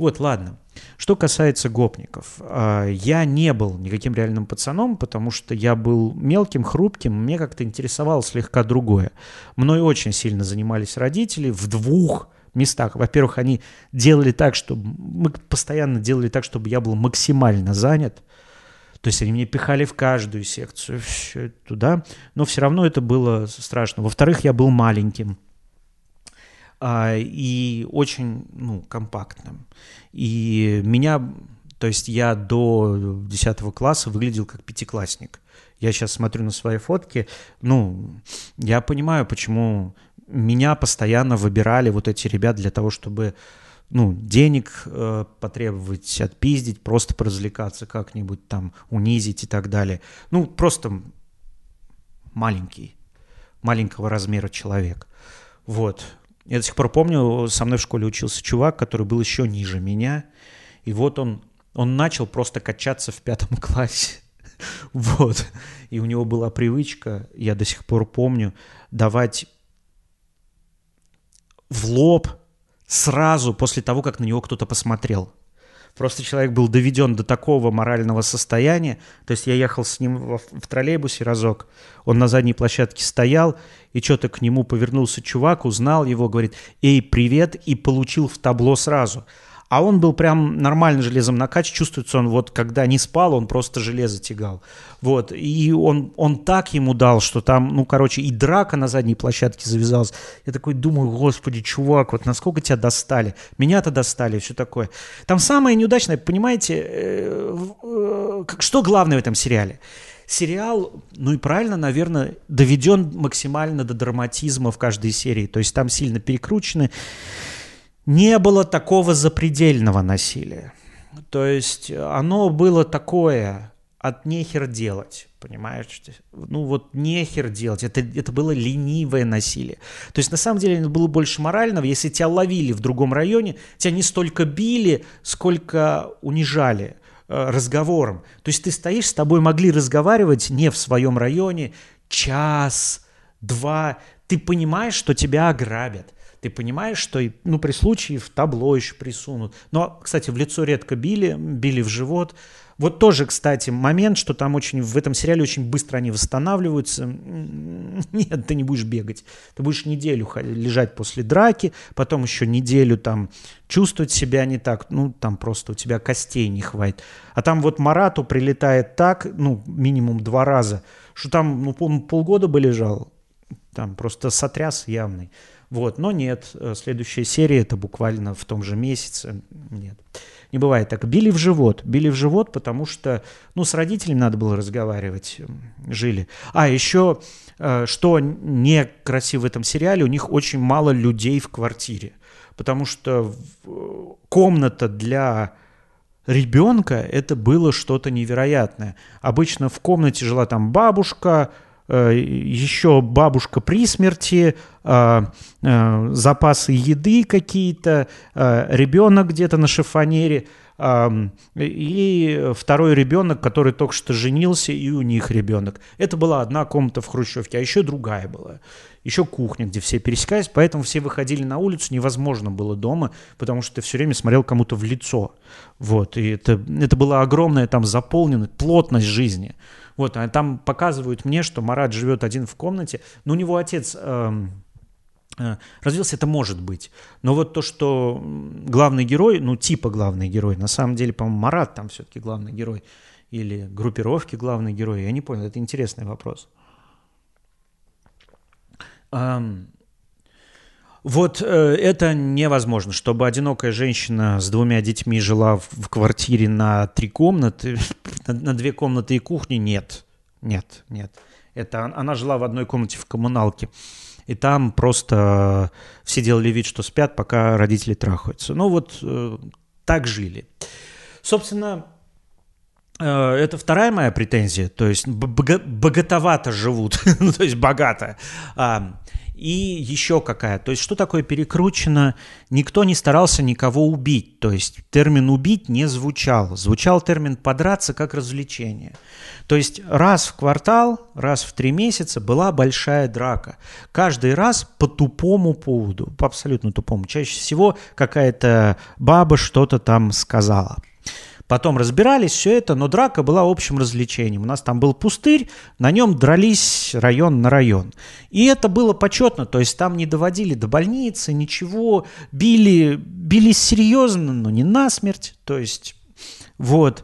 Вот, ладно. Что касается гопников, а, я не был никаким реальным пацаном, потому что я был мелким, хрупким, мне как-то интересовало слегка другое. Мной очень сильно занимались родители в двух местах. Во-первых, они делали так, что мы постоянно делали так, чтобы я был максимально занят. То есть они мне пихали в каждую секцию, туда, но все равно это было страшно. Во-вторых, я был маленьким и очень ну, компактным. И меня, то есть я до 10 класса выглядел как пятиклассник. Я сейчас смотрю на свои фотки, ну, я понимаю, почему меня постоянно выбирали вот эти ребят для того, чтобы ну, денег э, потребовать, отпиздить, просто поразвлекаться как-нибудь там, унизить и так далее. Ну, просто маленький, маленького размера человек. Вот. Я до сих пор помню, со мной в школе учился чувак, который был еще ниже меня. И вот он, он начал просто качаться в пятом классе. Вот. И у него была привычка, я до сих пор помню, давать в лоб сразу после того, как на него кто-то посмотрел. Просто человек был доведен до такого морального состояния. То есть я ехал с ним в, в троллейбусе разок, он на задней площадке стоял, и что-то к нему повернулся чувак, узнал его, говорит, «Эй, привет!» и получил в табло сразу. А он был прям нормально железом накач, чувствуется он вот, когда не спал, он просто железо тягал. Вот, и он, он так ему дал, что там, ну, короче, и драка на задней площадке завязалась. Я такой думаю, господи, чувак, вот насколько тебя достали. Меня-то достали, все такое. Там самое неудачное, понимаете, э, э, что главное в этом сериале? сериал, ну и правильно, наверное, доведен максимально до драматизма в каждой серии. То есть там сильно перекручены не было такого запредельного насилия. То есть оно было такое, от нехер делать, понимаешь? Ну вот нехер делать, это, это было ленивое насилие. То есть на самом деле это было больше морального, если тебя ловили в другом районе, тебя не столько били, сколько унижали э, разговором. То есть ты стоишь, с тобой могли разговаривать не в своем районе час, два, ты понимаешь, что тебя ограбят – ты понимаешь, что ну, при случае в табло еще присунут. Но, кстати, в лицо редко били, били в живот. Вот тоже, кстати, момент, что там очень в этом сериале очень быстро они восстанавливаются. Нет, ты не будешь бегать. Ты будешь неделю лежать после драки, потом еще неделю там чувствовать себя не так. Ну, там просто у тебя костей не хватит. А там вот Марату прилетает так, ну, минимум два раза, что там, ну, полгода бы лежал. Там просто сотряс явный. Вот, но нет, э, следующая серия это буквально в том же месяце. Нет, не бывает так. Били в живот, били в живот, потому что, ну, с родителями надо было разговаривать, жили. А еще, э, что некрасиво в этом сериале, у них очень мало людей в квартире, потому что комната для ребенка это было что-то невероятное. Обычно в комнате жила там бабушка, Э, еще бабушка при смерти, э, э, запасы еды какие-то, ребенок где-то на шифонере, и второй ребенок, который только что женился, и у них ребенок. Это была одна комната в Хрущевке, а еще другая была. Еще кухня, где все пересекались, поэтому все выходили на улицу, невозможно было дома, потому что ты все время смотрел кому-то в лицо. Вот, и это, это была огромная там заполненность, плотность жизни. Вот, а там показывают мне, что Марат живет один в комнате, но у него отец э, э, развился, это может быть. Но вот то, что главный герой, ну типа главный герой, на самом деле, по-моему, Марат там все-таки главный герой, или группировки главный герой, я не понял, это интересный вопрос. Вот э, это невозможно, чтобы одинокая женщина с двумя детьми жила в, в квартире на три комнаты, на, на две комнаты и кухни, нет, нет, нет. Это она жила в одной комнате в коммуналке, и там просто все делали вид, что спят, пока родители трахаются. Ну вот э, так жили. Собственно, э, это вторая моя претензия, то есть богатовато живут, ну, то есть богато. А, и еще какая. То есть что такое перекручено? Никто не старался никого убить. То есть термин «убить» не звучал. Звучал термин «подраться» как развлечение. То есть раз в квартал, раз в три месяца была большая драка. Каждый раз по тупому поводу, по абсолютно тупому. Чаще всего какая-то баба что-то там сказала. Потом разбирались все это, но драка была общим развлечением. У нас там был пустырь, на нем дрались район на район. И это было почетно, то есть там не доводили до больницы, ничего, били, били серьезно, но не насмерть. То есть вот.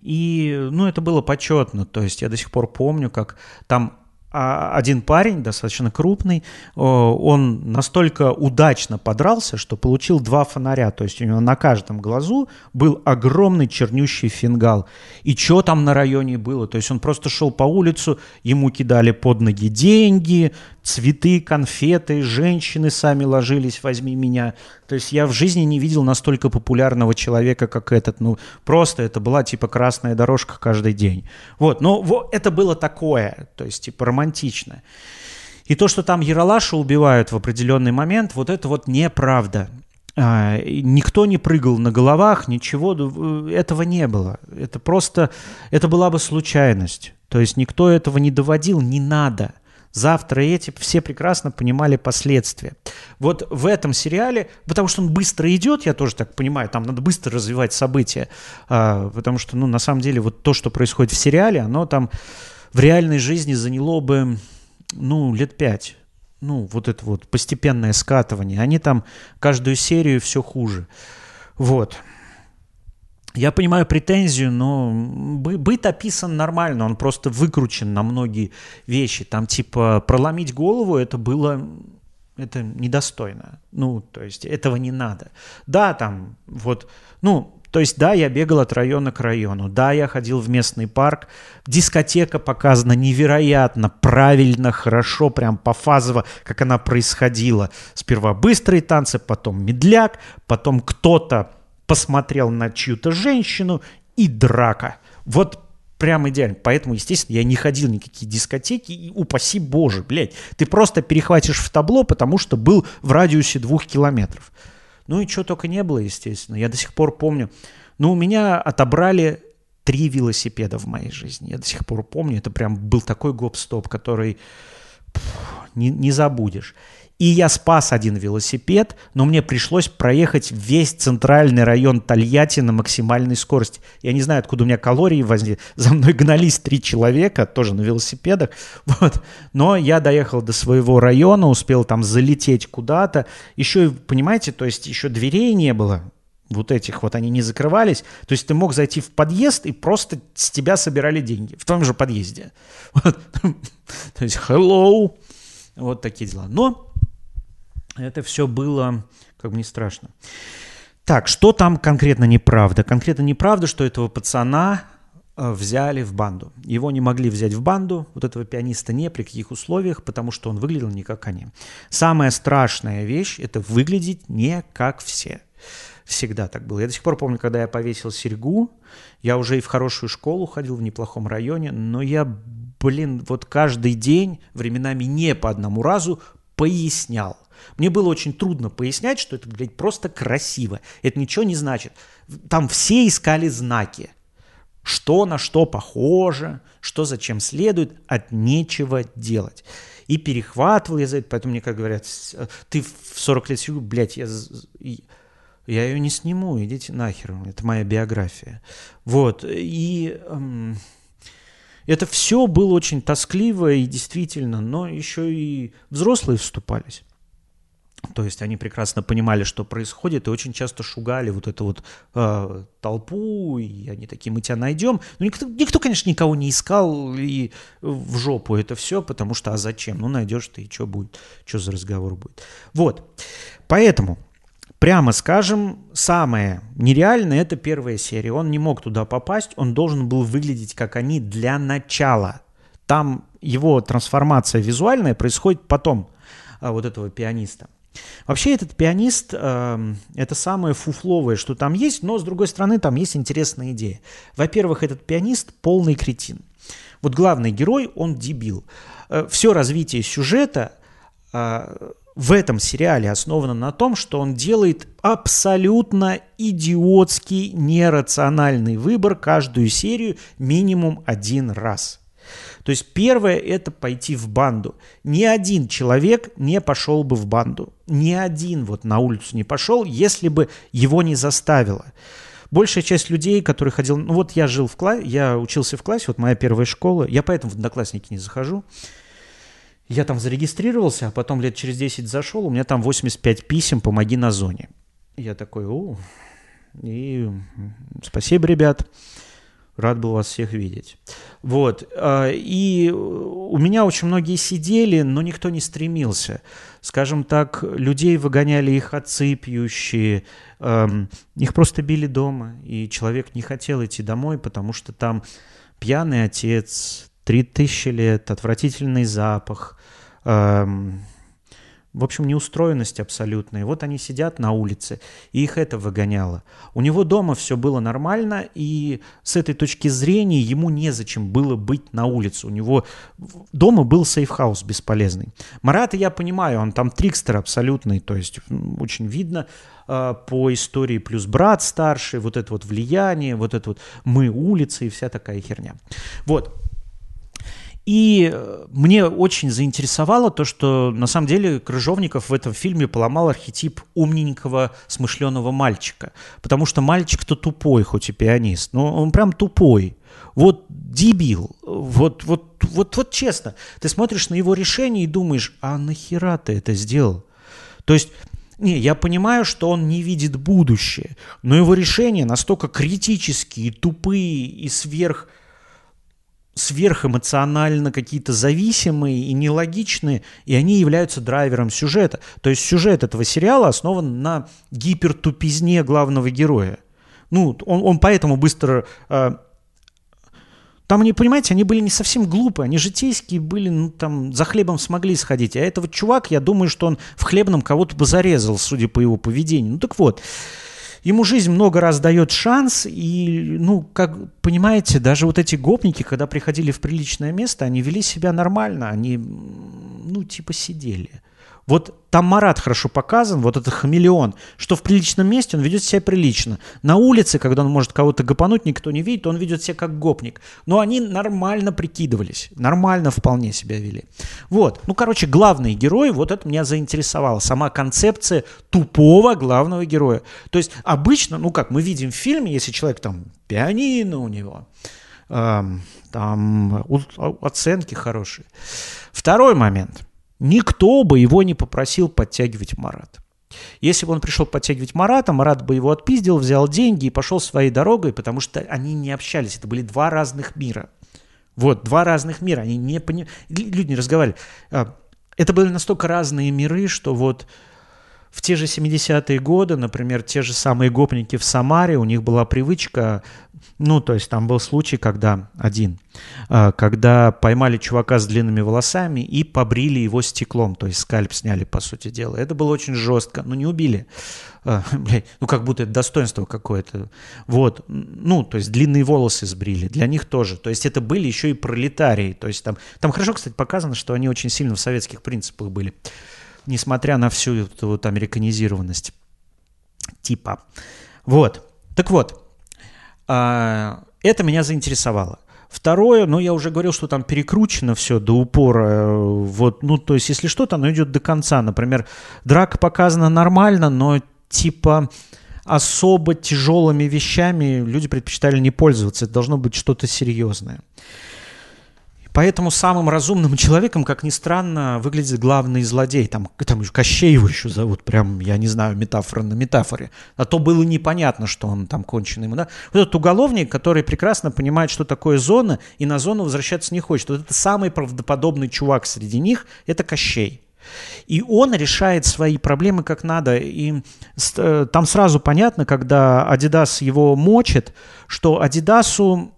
И, ну, это было почетно. То есть я до сих пор помню, как там один парень, достаточно крупный, он настолько удачно подрался, что получил два фонаря. То есть у него на каждом глазу был огромный чернющий фингал. И что там на районе было? То есть он просто шел по улицу, ему кидали под ноги деньги, цветы, конфеты, женщины сами ложились «возьми меня». То есть я в жизни не видел настолько популярного человека, как этот. Ну, просто это была типа красная дорожка каждый день. Вот, но вот, это было такое, то есть типа романтичное. И то, что там Яралаша убивают в определенный момент, вот это вот неправда. А, никто не прыгал на головах, ничего, э, этого не было. Это просто, это была бы случайность. То есть никто этого не доводил, не надо завтра эти все прекрасно понимали последствия. Вот в этом сериале, потому что он быстро идет, я тоже так понимаю, там надо быстро развивать события, а, потому что, ну, на самом деле, вот то, что происходит в сериале, оно там в реальной жизни заняло бы, ну, лет пять. Ну, вот это вот постепенное скатывание. Они там каждую серию все хуже. Вот. Я понимаю претензию, но быт описан нормально, он просто выкручен на многие вещи. Там типа проломить голову это было это недостойно. Ну, то есть этого не надо. Да, там вот, ну, то есть, да, я бегал от района к району, да, я ходил в местный парк, дискотека показана невероятно, правильно, хорошо, прям пофазово, как она происходила. Сперва быстрые танцы, потом медляк, потом кто-то посмотрел на чью-то женщину и драка. Вот прям идеально. Поэтому, естественно, я не ходил в никакие дискотеки, и упаси боже, блядь, ты просто перехватишь в табло, потому что был в радиусе двух километров. Ну и что только не было, естественно. Я до сих пор помню. Ну, у меня отобрали три велосипеда в моей жизни. Я до сих пор помню. Это прям был такой гоп-стоп, который пфф, не, не забудешь. И я спас один велосипед, но мне пришлось проехать весь центральный район Тольятти на максимальной скорости. Я не знаю, откуда у меня калории возникли. За мной гнались три человека, тоже на велосипедах. Вот. Но я доехал до своего района, успел там залететь куда-то. Еще, понимаете, то есть еще дверей не было вот этих вот, они не закрывались. То есть ты мог зайти в подъезд и просто с тебя собирали деньги в том же подъезде. Вот. То есть hello, вот такие дела. Но это все было как бы не страшно. Так, что там конкретно неправда? Конкретно неправда, что этого пацана э, взяли в банду. Его не могли взять в банду, вот этого пианиста не при каких условиях, потому что он выглядел не как они. Самая страшная вещь – это выглядеть не как все. Всегда так было. Я до сих пор помню, когда я повесил серьгу, я уже и в хорошую школу ходил в неплохом районе, но я, блин, вот каждый день, временами не по одному разу, пояснял – мне было очень трудно пояснять, что это, блядь, просто красиво. Это ничего не значит. Там все искали знаки. Что на что похоже, что зачем следует, от нечего делать. И перехватывал я за это, поэтому мне, как говорят, ты в 40 лет сижу, блядь, я, я ее не сниму, идите нахер, это моя биография. Вот, и эм, это все было очень тоскливо и действительно, но еще и взрослые вступались. То есть они прекрасно понимали, что происходит, и очень часто шугали вот эту вот э, толпу, и они такие, мы тебя найдем. Но никто, никто, конечно, никого не искал, и в жопу это все, потому что, а зачем? Ну, найдешь ты, и что будет? Что за разговор будет? Вот. Поэтому, прямо скажем, самое нереальное – это первая серия. Он не мог туда попасть, он должен был выглядеть, как они для начала. Там его трансформация визуальная происходит потом, а, вот этого пианиста. Вообще этот пианист э, это самое фуфловое, что там есть, но с другой стороны там есть интересная идея. Во-первых, этот пианист полный кретин. Вот главный герой, он дебил. Э, все развитие сюжета э, в этом сериале основано на том, что он делает абсолютно идиотский, нерациональный выбор каждую серию минимум один раз. То есть первое – это пойти в банду. Ни один человек не пошел бы в банду. Ни один вот на улицу не пошел, если бы его не заставило. Большая часть людей, которые ходил... Ну вот я жил в классе, я учился в классе, вот моя первая школа, я поэтому в одноклассники не захожу. Я там зарегистрировался, а потом лет через 10 зашел, у меня там 85 писем «Помоги на зоне». Я такой, о, и спасибо, ребят. Рад был вас всех видеть. Вот. А, и у меня очень многие сидели, но никто не стремился. Скажем так, людей выгоняли их отцы пьющие, их просто били дома, и человек не хотел идти домой, потому что там пьяный отец, три тысячи лет, отвратительный запах, в общем, неустроенность абсолютная. Вот они сидят на улице, и их это выгоняло. У него дома все было нормально, и с этой точки зрения ему незачем было быть на улице. У него дома был сейфхаус бесполезный. Марата, я понимаю, он там трикстер абсолютный, то есть очень видно э, по истории, плюс брат старший, вот это вот влияние, вот это вот мы улицы и вся такая херня. Вот, и э, мне очень заинтересовало то, что на самом деле Крыжовников в этом фильме поломал архетип умненького, смышленого мальчика. Потому что мальчик-то тупой, хоть и пианист, но он прям тупой. Вот дебил. Вот, вот, вот, вот честно. Ты смотришь на его решение и думаешь, а нахера ты это сделал? То есть не, я понимаю, что он не видит будущее, но его решения настолько критические, тупые и сверх сверхэмоционально какие-то зависимые и нелогичные, и они являются драйвером сюжета. То есть сюжет этого сериала основан на гипертупизне главного героя. Ну, он, он поэтому быстро... Э, там, они, понимаете, они были не совсем глупые, они житейские были, ну, там, за хлебом смогли сходить. А этого чувак, я думаю, что он в хлебном кого-то бы зарезал, судя по его поведению. Ну, так вот, ему жизнь много раз дает шанс, и, ну, как понимаете, даже вот эти гопники, когда приходили в приличное место, они вели себя нормально, они, ну, типа сидели. Вот там Марат хорошо показан, вот этот хамелеон, что в приличном месте он ведет себя прилично. На улице, когда он может кого-то гопануть, никто не видит, он ведет себя как гопник. Но они нормально прикидывались, нормально вполне себя вели. Вот, ну, короче, главный герой, вот это меня заинтересовало. Сама концепция тупого главного героя. То есть обычно, ну, как мы видим в фильме, если человек там пианино у него, эм, там оценки хорошие. Второй момент – никто бы его не попросил подтягивать Марат. Если бы он пришел подтягивать Марата, Марат бы его отпиздил, взял деньги и пошел своей дорогой, потому что они не общались. Это были два разных мира. Вот, два разных мира. Они не пони... Люди не разговаривали. А, это были настолько разные миры, что вот в те же 70-е годы, например, те же самые гопники в Самаре, у них была привычка ну, то есть там был случай, когда один, а, когда поймали чувака с длинными волосами и побрили его стеклом, то есть скальп сняли, по сути дела. Это было очень жестко, но не убили. А, ну, как будто это достоинство какое-то. Вот, ну, то есть длинные волосы сбрили, для них тоже. То есть это были еще и пролетарии. То есть там, там хорошо, кстати, показано, что они очень сильно в советских принципах были, несмотря на всю эту вот американизированность типа. Вот. Так вот, а, это меня заинтересовало. Второе, ну, я уже говорил, что там перекручено все до упора. Вот, ну, то есть, если что-то, оно идет до конца. Например, драка показана нормально, но типа особо тяжелыми вещами люди предпочитали не пользоваться. Это должно быть что-то серьезное. Поэтому самым разумным человеком, как ни странно, выглядит главный злодей. Там, там Кощей его еще зовут, прям, я не знаю, метафора на метафоре. А то было непонятно, что он там конченый. Да? Вот этот уголовник, который прекрасно понимает, что такое зона, и на зону возвращаться не хочет. Вот это самый правдоподобный чувак среди них, это Кощей. И он решает свои проблемы как надо. И э, там сразу понятно, когда Адидас его мочит, что Адидасу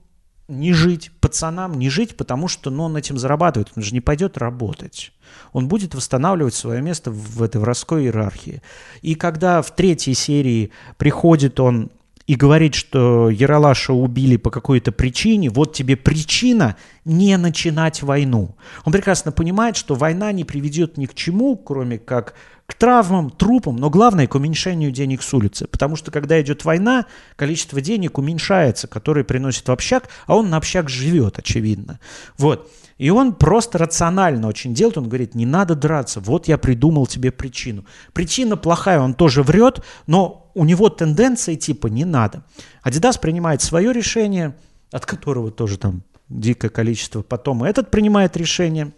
не жить, пацанам не жить, потому что ну, он этим зарабатывает, он же не пойдет работать. Он будет восстанавливать свое место в этой воровской иерархии. И когда в третьей серии приходит он и говорит, что Яралаша убили по какой-то причине, вот тебе причина не начинать войну. Он прекрасно понимает, что война не приведет ни к чему, кроме как к травмам, трупам, но главное к уменьшению денег с улицы. Потому что когда идет война, количество денег уменьшается, которые приносит в общак, а он на общак живет, очевидно. Вот. И он просто рационально очень делает. Он говорит, не надо драться, вот я придумал тебе причину. Причина плохая, он тоже врет, но у него тенденция типа не надо. Адидас принимает свое решение, от которого тоже там дикое количество. Потом этот принимает решение.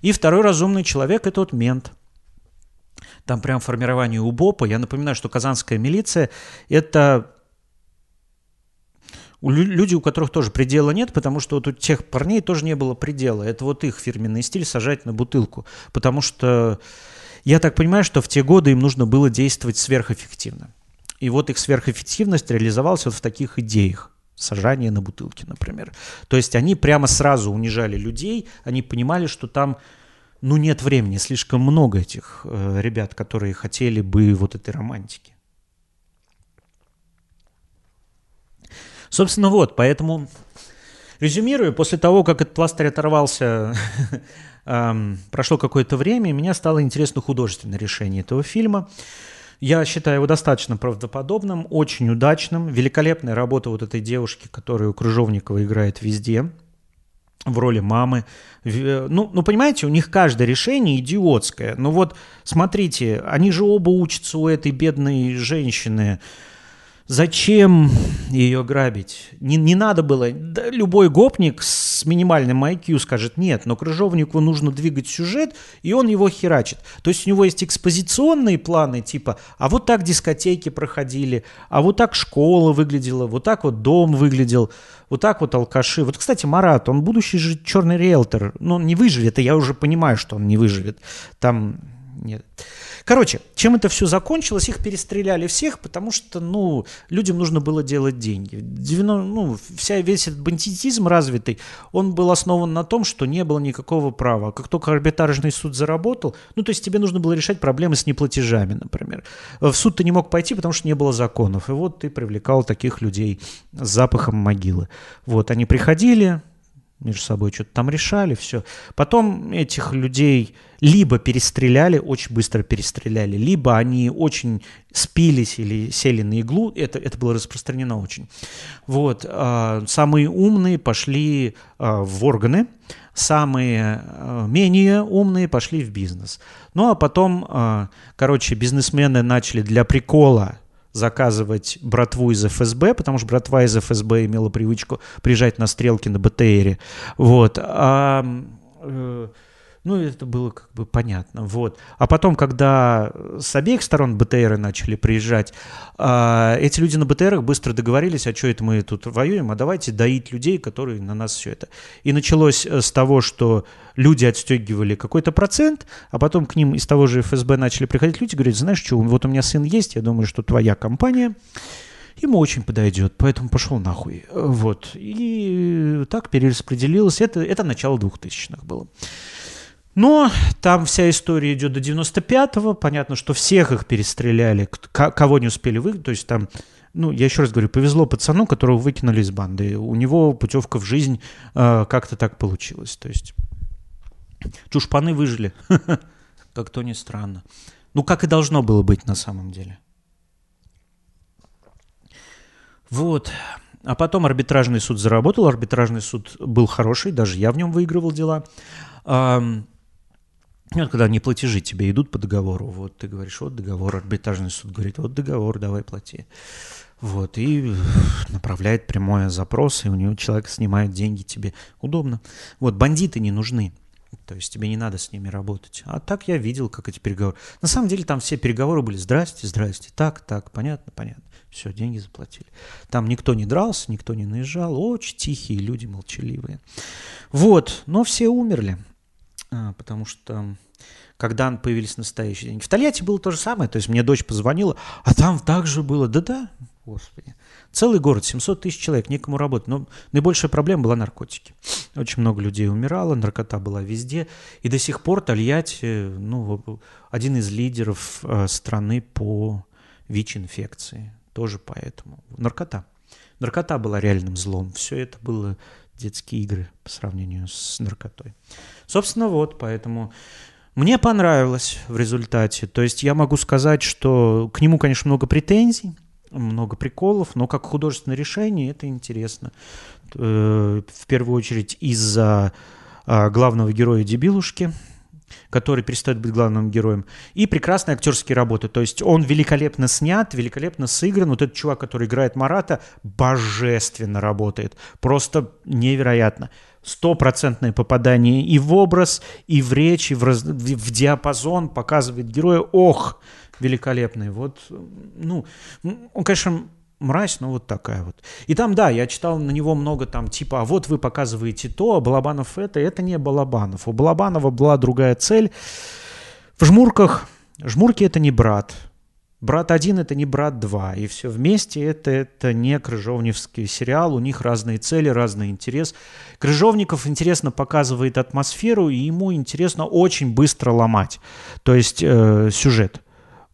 И второй разумный человек – это вот мент – там прям формирование УБОПа. Я напоминаю, что казанская милиция – это люди, у которых тоже предела нет, потому что вот у тех парней тоже не было предела. Это вот их фирменный стиль сажать на бутылку. Потому что я так понимаю, что в те годы им нужно было действовать сверхэффективно. И вот их сверхэффективность реализовалась вот в таких идеях сажание на бутылке, например. То есть они прямо сразу унижали людей, они понимали, что там ну, нет времени, слишком много этих э, ребят, которые хотели бы вот этой романтики. Собственно, вот, поэтому, резюмируя, после того, как этот пластырь оторвался, прошло какое-то время, и меня стало интересно художественное решение этого фильма. Я считаю его достаточно правдоподобным, очень удачным. Великолепная работа вот этой девушки, которую Крыжовникова играет везде в роли мамы. Ну, ну, понимаете, у них каждое решение идиотское. Ну вот, смотрите, они же оба учатся у этой бедной женщины. Зачем ее грабить? Не, не надо было. Да, любой гопник с минимальным IQ скажет нет, но крыжовнику нужно двигать сюжет, и он его херачит. То есть у него есть экспозиционные планы, типа, а вот так дискотеки проходили, а вот так школа выглядела, вот так вот дом выглядел, вот так вот алкаши. Вот, кстати, Марат, он будущий же черный риэлтор, но он не выживет, и я уже понимаю, что он не выживет. Там нет. Короче, чем это все закончилось, их перестреляли всех, потому что, ну, людям нужно было делать деньги. 90, ну, вся, весь этот бандитизм развитый, он был основан на том, что не было никакого права. Как только арбитражный суд заработал, ну, то есть тебе нужно было решать проблемы с неплатежами, например. В суд ты не мог пойти, потому что не было законов. И вот ты привлекал таких людей с запахом могилы. Вот, они приходили, между собой что-то там решали, все. Потом этих людей либо перестреляли, очень быстро перестреляли, либо они очень спились или сели на иглу, это, это было распространено очень. Вот. А, самые умные пошли а, в органы, самые а, менее умные пошли в бизнес. Ну а потом, короче, бизнесмены начали для прикола заказывать братву из ФСБ, потому что братва из ФСБ имела привычку приезжать на стрелки на БТРе. Вот. А, э, ну, это было как бы понятно. Вот. А потом, когда с обеих сторон БТРы начали приезжать, э, эти люди на БТРах быстро договорились, а что это мы тут воюем, а давайте доить людей, которые на нас все это. И началось э, с того, что люди отстегивали какой-то процент, а потом к ним из того же ФСБ начали приходить люди, говорят, знаешь что, вот у меня сын есть, я думаю, что твоя компания ему очень подойдет, поэтому пошел нахуй. Вот. И так перераспределилось. Это, это начало двухтысячных было. Но там вся история идет до 95-го. Понятно, что всех их перестреляли, кого не успели вы. То есть там, ну, я еще раз говорю, повезло пацану, которого выкинули из банды. У него путевка в жизнь э, как-то так получилась. То есть чушпаны выжили. Как то ни странно. Ну, как и должно было быть на самом деле. Вот. А потом арбитражный суд заработал. Арбитражный суд был хороший, даже я в нем выигрывал дела. Вот когда не платежи тебе идут по договору, вот ты говоришь, вот договор, арбитражный суд говорит, вот договор, давай плати. Вот, и направляет прямой запрос, и у него человек снимает деньги тебе. Удобно. Вот, бандиты не нужны. То есть тебе не надо с ними работать. А так я видел, как эти переговоры. На самом деле там все переговоры были «здрасте, здрасте», так, так, понятно, понятно. Все, деньги заплатили. Там никто не дрался, никто не наезжал. Очень тихие люди, молчаливые. Вот, но все умерли, потому что когда появились настоящие деньги. В Тольятти было то же самое, то есть мне дочь позвонила, а там также было, да-да, господи. Целый город, 700 тысяч человек, некому работать. Но наибольшая проблема была наркотики. Очень много людей умирало, наркота была везде. И до сих пор Тольятти, ну, один из лидеров э, страны по ВИЧ-инфекции. Тоже поэтому. Наркота. Наркота была реальным злом. Все это было детские игры по сравнению с наркотой. Собственно, вот, поэтому мне понравилось в результате. То есть я могу сказать, что к нему, конечно, много претензий, много приколов, но как художественное решение это интересно. Э, в первую очередь из-за а, главного героя Дебилушки, который перестает быть главным героем, и прекрасные актерские работы. То есть он великолепно снят, великолепно сыгран. Вот этот чувак, который играет Марата, божественно работает. Просто невероятно стопроцентное попадание и в образ, и в речь, и в, раз... в диапазон показывает героя. Ох, великолепный. Вот, ну, он, конечно, мразь, но вот такая вот. И там, да, я читал на него много там, типа, а вот вы показываете то, а Балабанов это, это не Балабанов. У Балабанова была другая цель. В жмурках, жмурки это не брат, Брат один это не брат два, и все вместе это, это не крыжовневский сериал, у них разные цели, разный интерес. Крыжовников интересно показывает атмосферу, и ему интересно очень быстро ломать, то есть э, сюжет.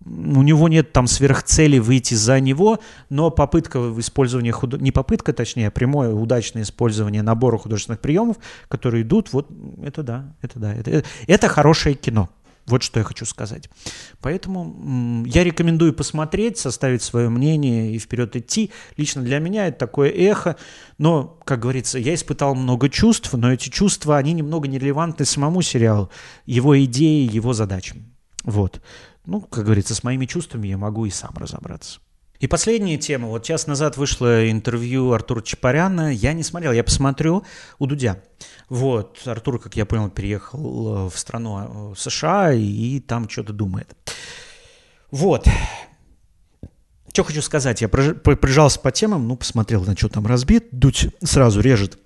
У него нет там сверхцели выйти за него, но попытка в использовании, худ... не попытка, точнее, а прямое удачное использование набора художественных приемов, которые идут, вот это да, это да, это, это хорошее кино. Вот что я хочу сказать. Поэтому я рекомендую посмотреть, составить свое мнение и вперед идти. Лично для меня это такое эхо. Но, как говорится, я испытал много чувств, но эти чувства, они немного нерелевантны самому сериалу, его идеи, его задачам. Вот. Ну, как говорится, с моими чувствами я могу и сам разобраться. И последняя тема. Вот час назад вышло интервью Артура Чапаряна. Я не смотрел, я посмотрю у Дудя. Вот, Артур, как я понял, переехал э, в страну э, США и там что-то думает. Вот. Что хочу сказать, я прижался по темам, ну, посмотрел, на что там разбит. Дудь сразу режет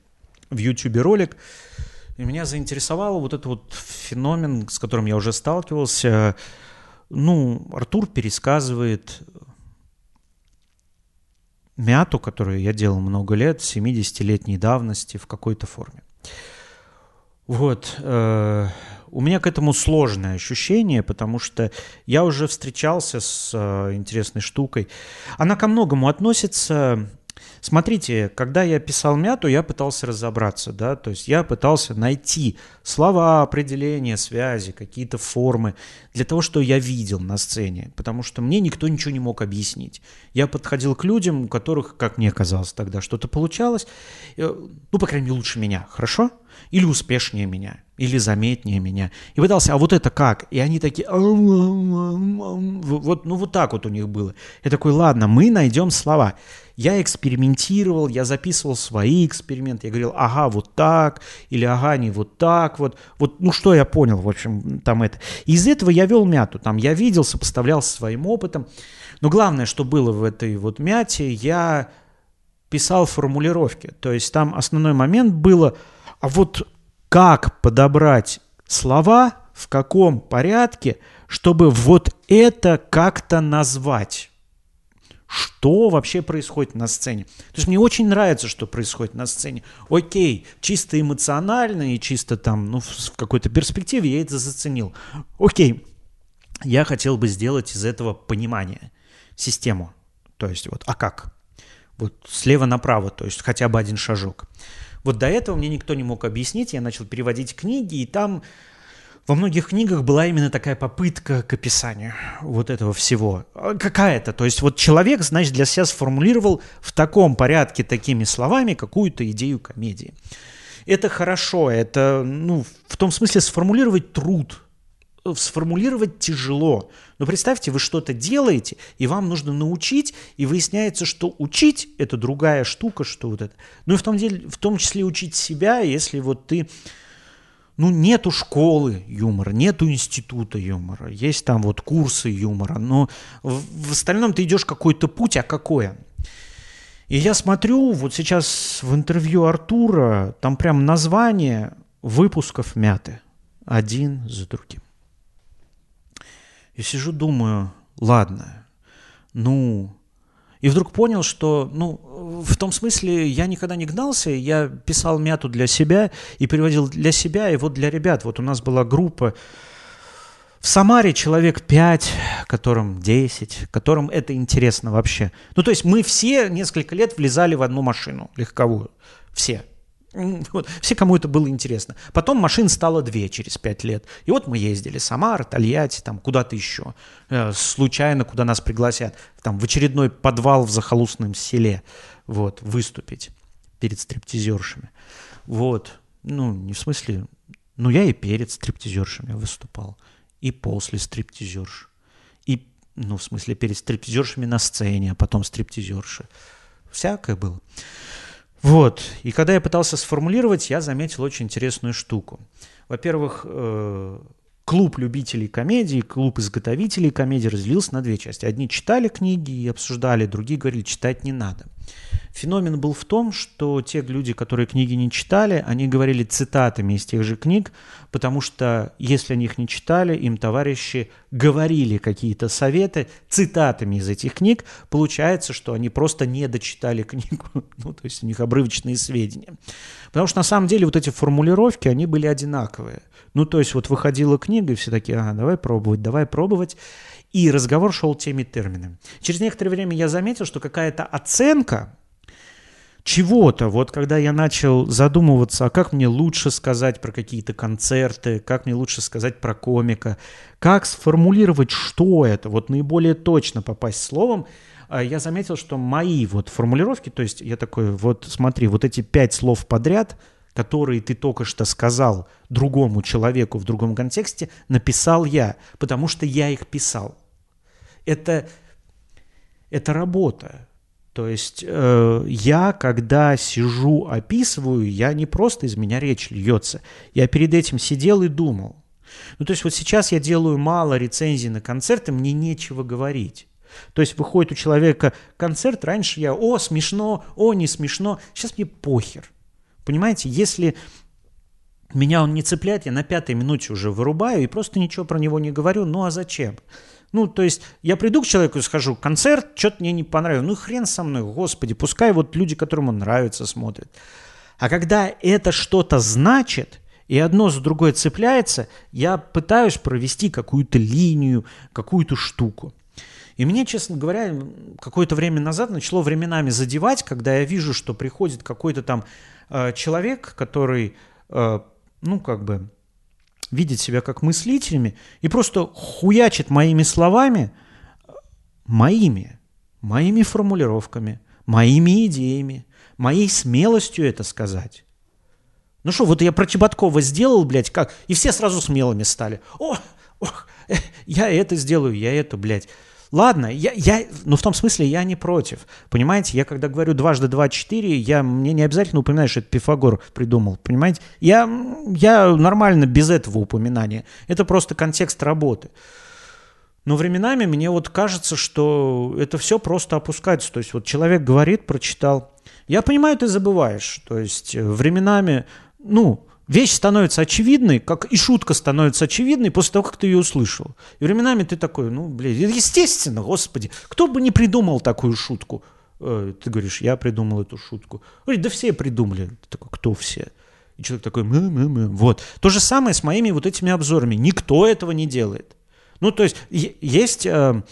в YouTube ролик. И меня заинтересовал вот этот вот феномен, с которым я уже сталкивался. Ну, Артур пересказывает мяту, которую я делал много лет, 70-летней давности в какой-то форме. Вот. Э, у меня к этому сложное ощущение, потому что я уже встречался с э, интересной штукой. Она ко многому относится Смотрите, когда я писал мяту, я пытался разобраться, да, то есть я пытался найти слова, определения, связи, какие-то формы для того, что я видел на сцене, потому что мне никто ничего не мог объяснить. Я подходил к людям, у которых, как мне казалось тогда, что-то получалось, э, ну, по крайней мере, лучше меня, хорошо? Или успешнее меня, или заметнее меня. И пытался, а вот это как? И они такие, вот, ну вот так вот у них было. Я такой, ладно, мы найдем слова. Я экспериментировал, я записывал свои эксперименты. Я говорил, ага, вот так, или ага, не вот так вот. Вот, ну что я понял, в общем, там это. Из этого я вел мяту. Там я видел, сопоставлял со своим опытом. Но главное, что было в этой вот мяте, я писал формулировки. То есть там основной момент было, а вот как подобрать слова, в каком порядке, чтобы вот это как-то назвать что вообще происходит на сцене. То есть мне очень нравится, что происходит на сцене. Окей, чисто эмоционально и чисто там, ну, в какой-то перспективе я это заценил. Окей, я хотел бы сделать из этого понимание, систему. То есть вот, а как? Вот слева направо, то есть хотя бы один шажок. Вот до этого мне никто не мог объяснить, я начал переводить книги, и там во многих книгах была именно такая попытка к описанию вот этого всего. А какая-то. То есть вот человек, значит, для себя сформулировал в таком порядке, такими словами, какую-то идею комедии. Это хорошо, это, ну, в том смысле сформулировать труд, сформулировать тяжело. Но представьте, вы что-то делаете, и вам нужно научить, и выясняется, что учить – это другая штука, что вот это. Ну и в том, деле, в том числе учить себя, если вот ты ну, нету школы юмора, нету института юмора, есть там вот курсы юмора, но в, в остальном ты идешь какой-то путь, а какое? И я смотрю, вот сейчас в интервью Артура, там прям название выпусков мяты, один за другим. И сижу, думаю, ладно, ну, и вдруг понял, что, ну, в том смысле я никогда не гнался, я писал мяту для себя и переводил для себя и вот для ребят. Вот у нас была группа в Самаре человек 5, которым 10, которым это интересно вообще. Ну, то есть мы все несколько лет влезали в одну машину легковую. Все. Вот, все, кому это было интересно. Потом машин стало две через пять лет. И вот мы ездили. Самара, Тольятти, там куда-то еще. Э, случайно, куда нас пригласят. Там в очередной подвал в захолустном селе. Вот, выступить перед стриптизершами. Вот. Ну, не в смысле... Ну, я и перед стриптизершами выступал. И после стриптизерш. И, ну, в смысле, перед стриптизершами на сцене, а потом стриптизерши. Всякое было. Вот. И когда я пытался сформулировать, я заметил очень интересную штуку. Во-первых, э, клуб любителей комедии, клуб изготовителей комедии разделился на две части. Одни читали книги и обсуждали, другие говорили, читать не надо. Феномен был в том, что те люди, которые книги не читали, они говорили цитатами из тех же книг, потому что если они их не читали, им товарищи говорили какие-то советы цитатами из этих книг, получается, что они просто не дочитали книгу, ну, то есть у них обрывочные сведения. Потому что на самом деле вот эти формулировки, они были одинаковые. Ну, то есть вот выходила книга, и все такие, ага, давай пробовать, давай пробовать. И разговор шел теми терминами. Через некоторое время я заметил, что какая-то оценка чего-то, вот когда я начал задумываться, а как мне лучше сказать про какие-то концерты, как мне лучше сказать про комика, как сформулировать, что это, вот наиболее точно попасть словом, а, я заметил, что мои вот формулировки, то есть я такой, вот смотри, вот эти пять слов подряд, которые ты только что сказал другому человеку в другом контексте, написал я, потому что я их писал. Это, это работа. То есть э, я, когда сижу, описываю, я не просто из меня речь льется. Я перед этим сидел и думал. Ну, то есть вот сейчас я делаю мало рецензий на концерты, мне нечего говорить. То есть выходит у человека концерт, раньше я, о, смешно, о, не смешно, сейчас мне похер. Понимаете, если меня он не цепляет, я на пятой минуте уже вырубаю и просто ничего про него не говорю, ну а зачем? Ну, то есть я приду к человеку и скажу, концерт, что-то мне не понравилось. Ну, хрен со мной, господи, пускай вот люди, которым он нравится, смотрят. А когда это что-то значит, и одно за другое цепляется, я пытаюсь провести какую-то линию, какую-то штуку. И мне, честно говоря, какое-то время назад начало временами задевать, когда я вижу, что приходит какой-то там э, человек, который, э, ну, как бы, видит себя как мыслителями и просто хуячит моими словами, моими, моими формулировками, моими идеями, моей смелостью это сказать. Ну что, вот я про Чеботкова сделал, блядь, как? И все сразу смелыми стали. О, ох, э, я это сделаю, я это, блядь. Ладно, я, я, ну в том смысле я не против. Понимаете, я когда говорю дважды два четыре, я, мне не обязательно упоминать, что это Пифагор придумал. Понимаете, я, я нормально без этого упоминания. Это просто контекст работы. Но временами мне вот кажется, что это все просто опускается. То есть вот человек говорит, прочитал. Я понимаю, ты забываешь. То есть э, временами, ну, вещь становится очевидной, как и шутка становится очевидной после того, как ты ее услышал. И временами ты такой, ну, блин, естественно, господи, кто бы не придумал такую шутку? Э, ты говоришь, я придумал эту шутку. Говорит, да все придумали. Ты такой, кто все? И человек такой, мы, мы, мы. Вот. То же самое с моими вот этими обзорами. Никто этого не делает. Ну, то есть есть э,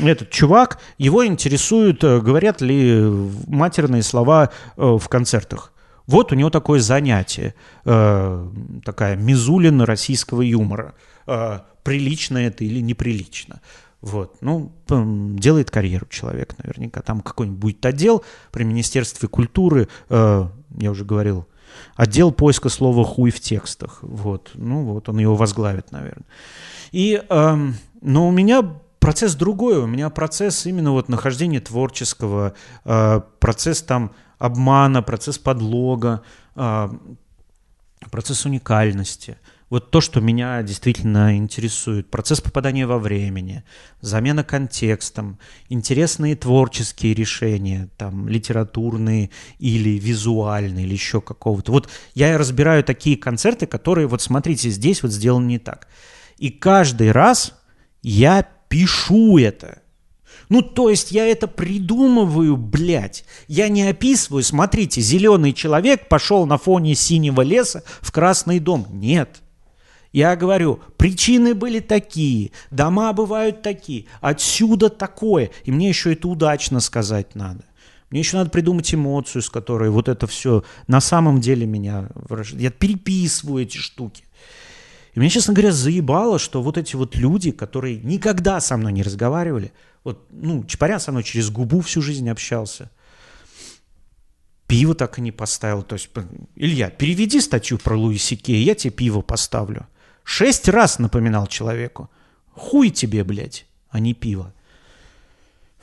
этот чувак, его интересуют, э, говорят ли матерные слова э, в концертах. Вот у него такое занятие, э, такая мизулина российского юмора. Э, прилично это или неприлично. Вот. Ну, делает карьеру человек наверняка. Там какой-нибудь будет отдел при Министерстве культуры, э, я уже говорил, Отдел поиска слова «хуй» в текстах. Вот. Ну вот, он его возглавит, наверное. И, эм, но у меня процесс другой. У меня процесс именно вот нахождения творческого, процесс там обмана, процесс подлога, э, процесс уникальности – вот то, что меня действительно интересует. Процесс попадания во времени, замена контекстом, интересные творческие решения, там, литературные или визуальные, или еще какого-то. Вот я разбираю такие концерты, которые, вот смотрите, здесь вот сделаны не так. И каждый раз я пишу это. Ну, то есть я это придумываю, блядь. Я не описываю, смотрите, зеленый человек пошел на фоне синего леса в Красный дом. Нет. Я говорю, причины были такие, дома бывают такие, отсюда такое. И мне еще это удачно сказать надо. Мне еще надо придумать эмоцию, с которой вот это все на самом деле меня... Я переписываю эти штуки. И меня, честно говоря, заебало, что вот эти вот люди, которые никогда со мной не разговаривали, вот, ну, Чапарян со мной через губу всю жизнь общался, пиво так и не поставил. То есть, Илья, переведи статью про Луи Сикея, я тебе пиво поставлю. Шесть раз напоминал человеку. Хуй тебе, блядь, а не пиво.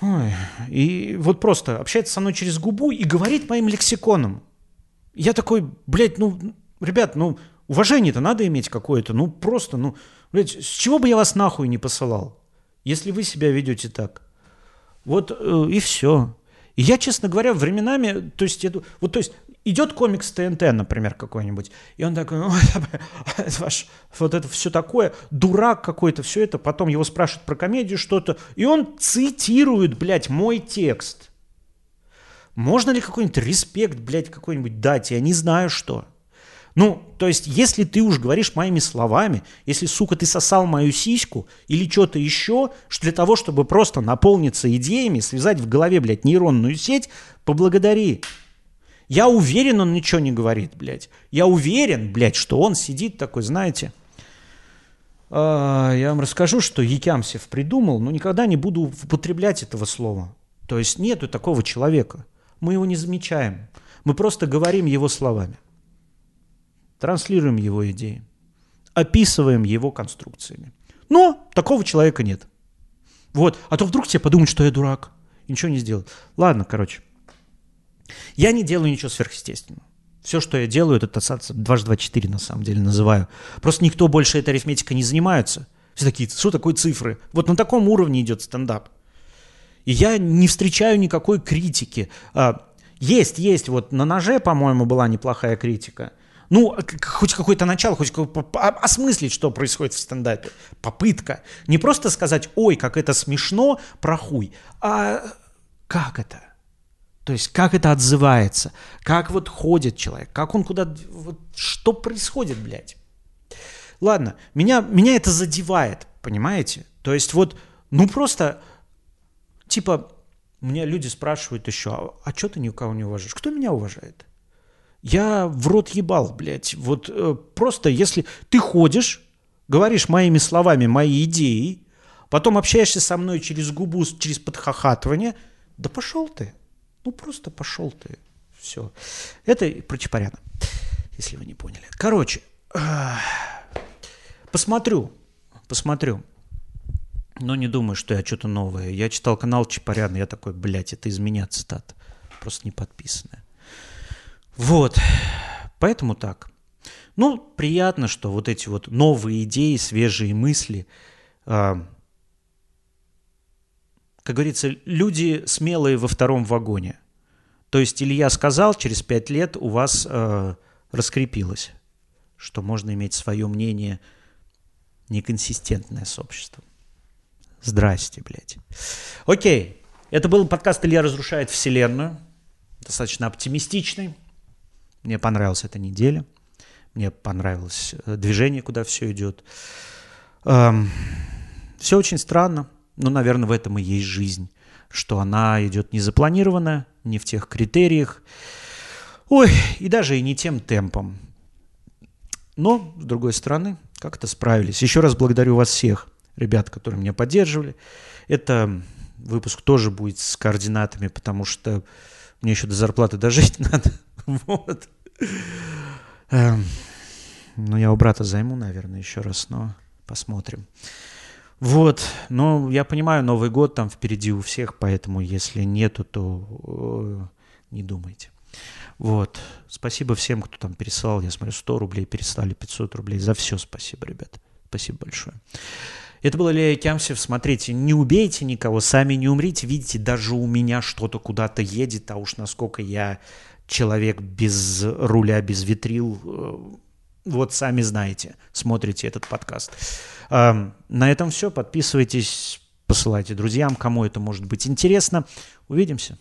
Ой, и вот просто общается со мной через губу и говорит моим лексиконом. Я такой, блядь, ну, ребят, ну, уважение-то надо иметь какое-то. Ну, просто, ну, блядь, с чего бы я вас нахуй не посылал, если вы себя ведете так? Вот э, и все. И я, честно говоря, временами, то есть, это, вот, то есть, идет комикс ТНТ, например, какой-нибудь, и он такой, ваш, вот это все такое, дурак какой-то, все это, потом его спрашивают про комедию что-то, и он цитирует, блядь, мой текст. Можно ли какой-нибудь респект, блядь, какой-нибудь дать? Я не знаю, что. Ну, то есть, если ты уж говоришь моими словами, если, сука, ты сосал мою сиську или что-то еще, что для того, чтобы просто наполниться идеями, связать в голове, блядь, нейронную сеть, поблагодари. Я уверен, он ничего не говорит, блядь. Я уверен, блядь, что он сидит такой, знаете. Э, я вам расскажу, что Якямсев придумал, но никогда не буду употреблять этого слова. То есть нету такого человека. Мы его не замечаем. Мы просто говорим его словами. Транслируем его идеи. Описываем его конструкциями. Но такого человека нет. Вот. А то вдруг тебе подумают, что я дурак. И ничего не сделают. Ладно, короче. Я не делаю ничего сверхъестественного. Все, что я делаю, это тасаться дважды два четыре, на самом деле, называю. Просто никто больше этой арифметикой не занимается. Все такие, что такое цифры? Вот на таком уровне идет стендап. И я не встречаю никакой критики. А, есть, есть, вот на ноже, по-моему, была неплохая критика. Ну, хоть какое-то начало, хоть осмыслить, что происходит в стендапе. Попытка. Не просто сказать, ой, как это смешно, прохуй, а как это? То есть как это отзывается, как вот ходит человек, как он куда... Вот, что происходит, блядь? Ладно, меня, меня это задевает, понимаете? То есть вот, ну просто, типа, меня люди спрашивают еще, а, а что ты никого не уважаешь? Кто меня уважает? Я в рот ебал, блядь. Вот э, просто если ты ходишь, говоришь моими словами мои идеи, потом общаешься со мной через губу, через подхахатывание, да пошел ты. Ну, просто пошел ты. Все. Это про Чапаряна, если вы не поняли. Короче, посмотрю, посмотрю. Но не думаю, что я что-то новое. Я читал канал Чапаряна, я такой, блядь, это из меня цитата. Просто не подписанная. Вот. Поэтому так. Ну, приятно, что вот эти вот новые идеи, свежие мысли, э, как говорится, люди смелые во втором вагоне. То есть Илья сказал, через пять лет у вас э, раскрепилось, что можно иметь свое мнение неконсистентное с обществом. Здрасте, блядь. Окей, это был подкаст «Илья разрушает вселенную». Достаточно оптимистичный. Мне понравилась эта неделя. Мне понравилось э, движение, куда все идет. Эм, все очень странно. Ну, наверное, в этом и есть жизнь, что она идет не запланированная, не в тех критериях, ой, и даже и не тем темпом. Но, с другой стороны, как-то справились. Еще раз благодарю вас всех, ребят, которые меня поддерживали. Это выпуск тоже будет с координатами, потому что мне еще до зарплаты дожить надо. Вот. Эм, ну, я у брата займу, наверное, еще раз, но посмотрим. Вот, но я понимаю, Новый год там впереди у всех, поэтому если нету, то э, не думайте. Вот, спасибо всем, кто там переслал, я смотрю, 100 рублей переслали, 500 рублей, за все спасибо, ребят, спасибо большое. Это был Илья Кямсев. Смотрите, не убейте никого, сами не умрите. Видите, даже у меня что-то куда-то едет, а уж насколько я человек без руля, без витрил, э, вот сами знаете, смотрите этот подкаст. На этом все. Подписывайтесь, посылайте друзьям, кому это может быть интересно. Увидимся.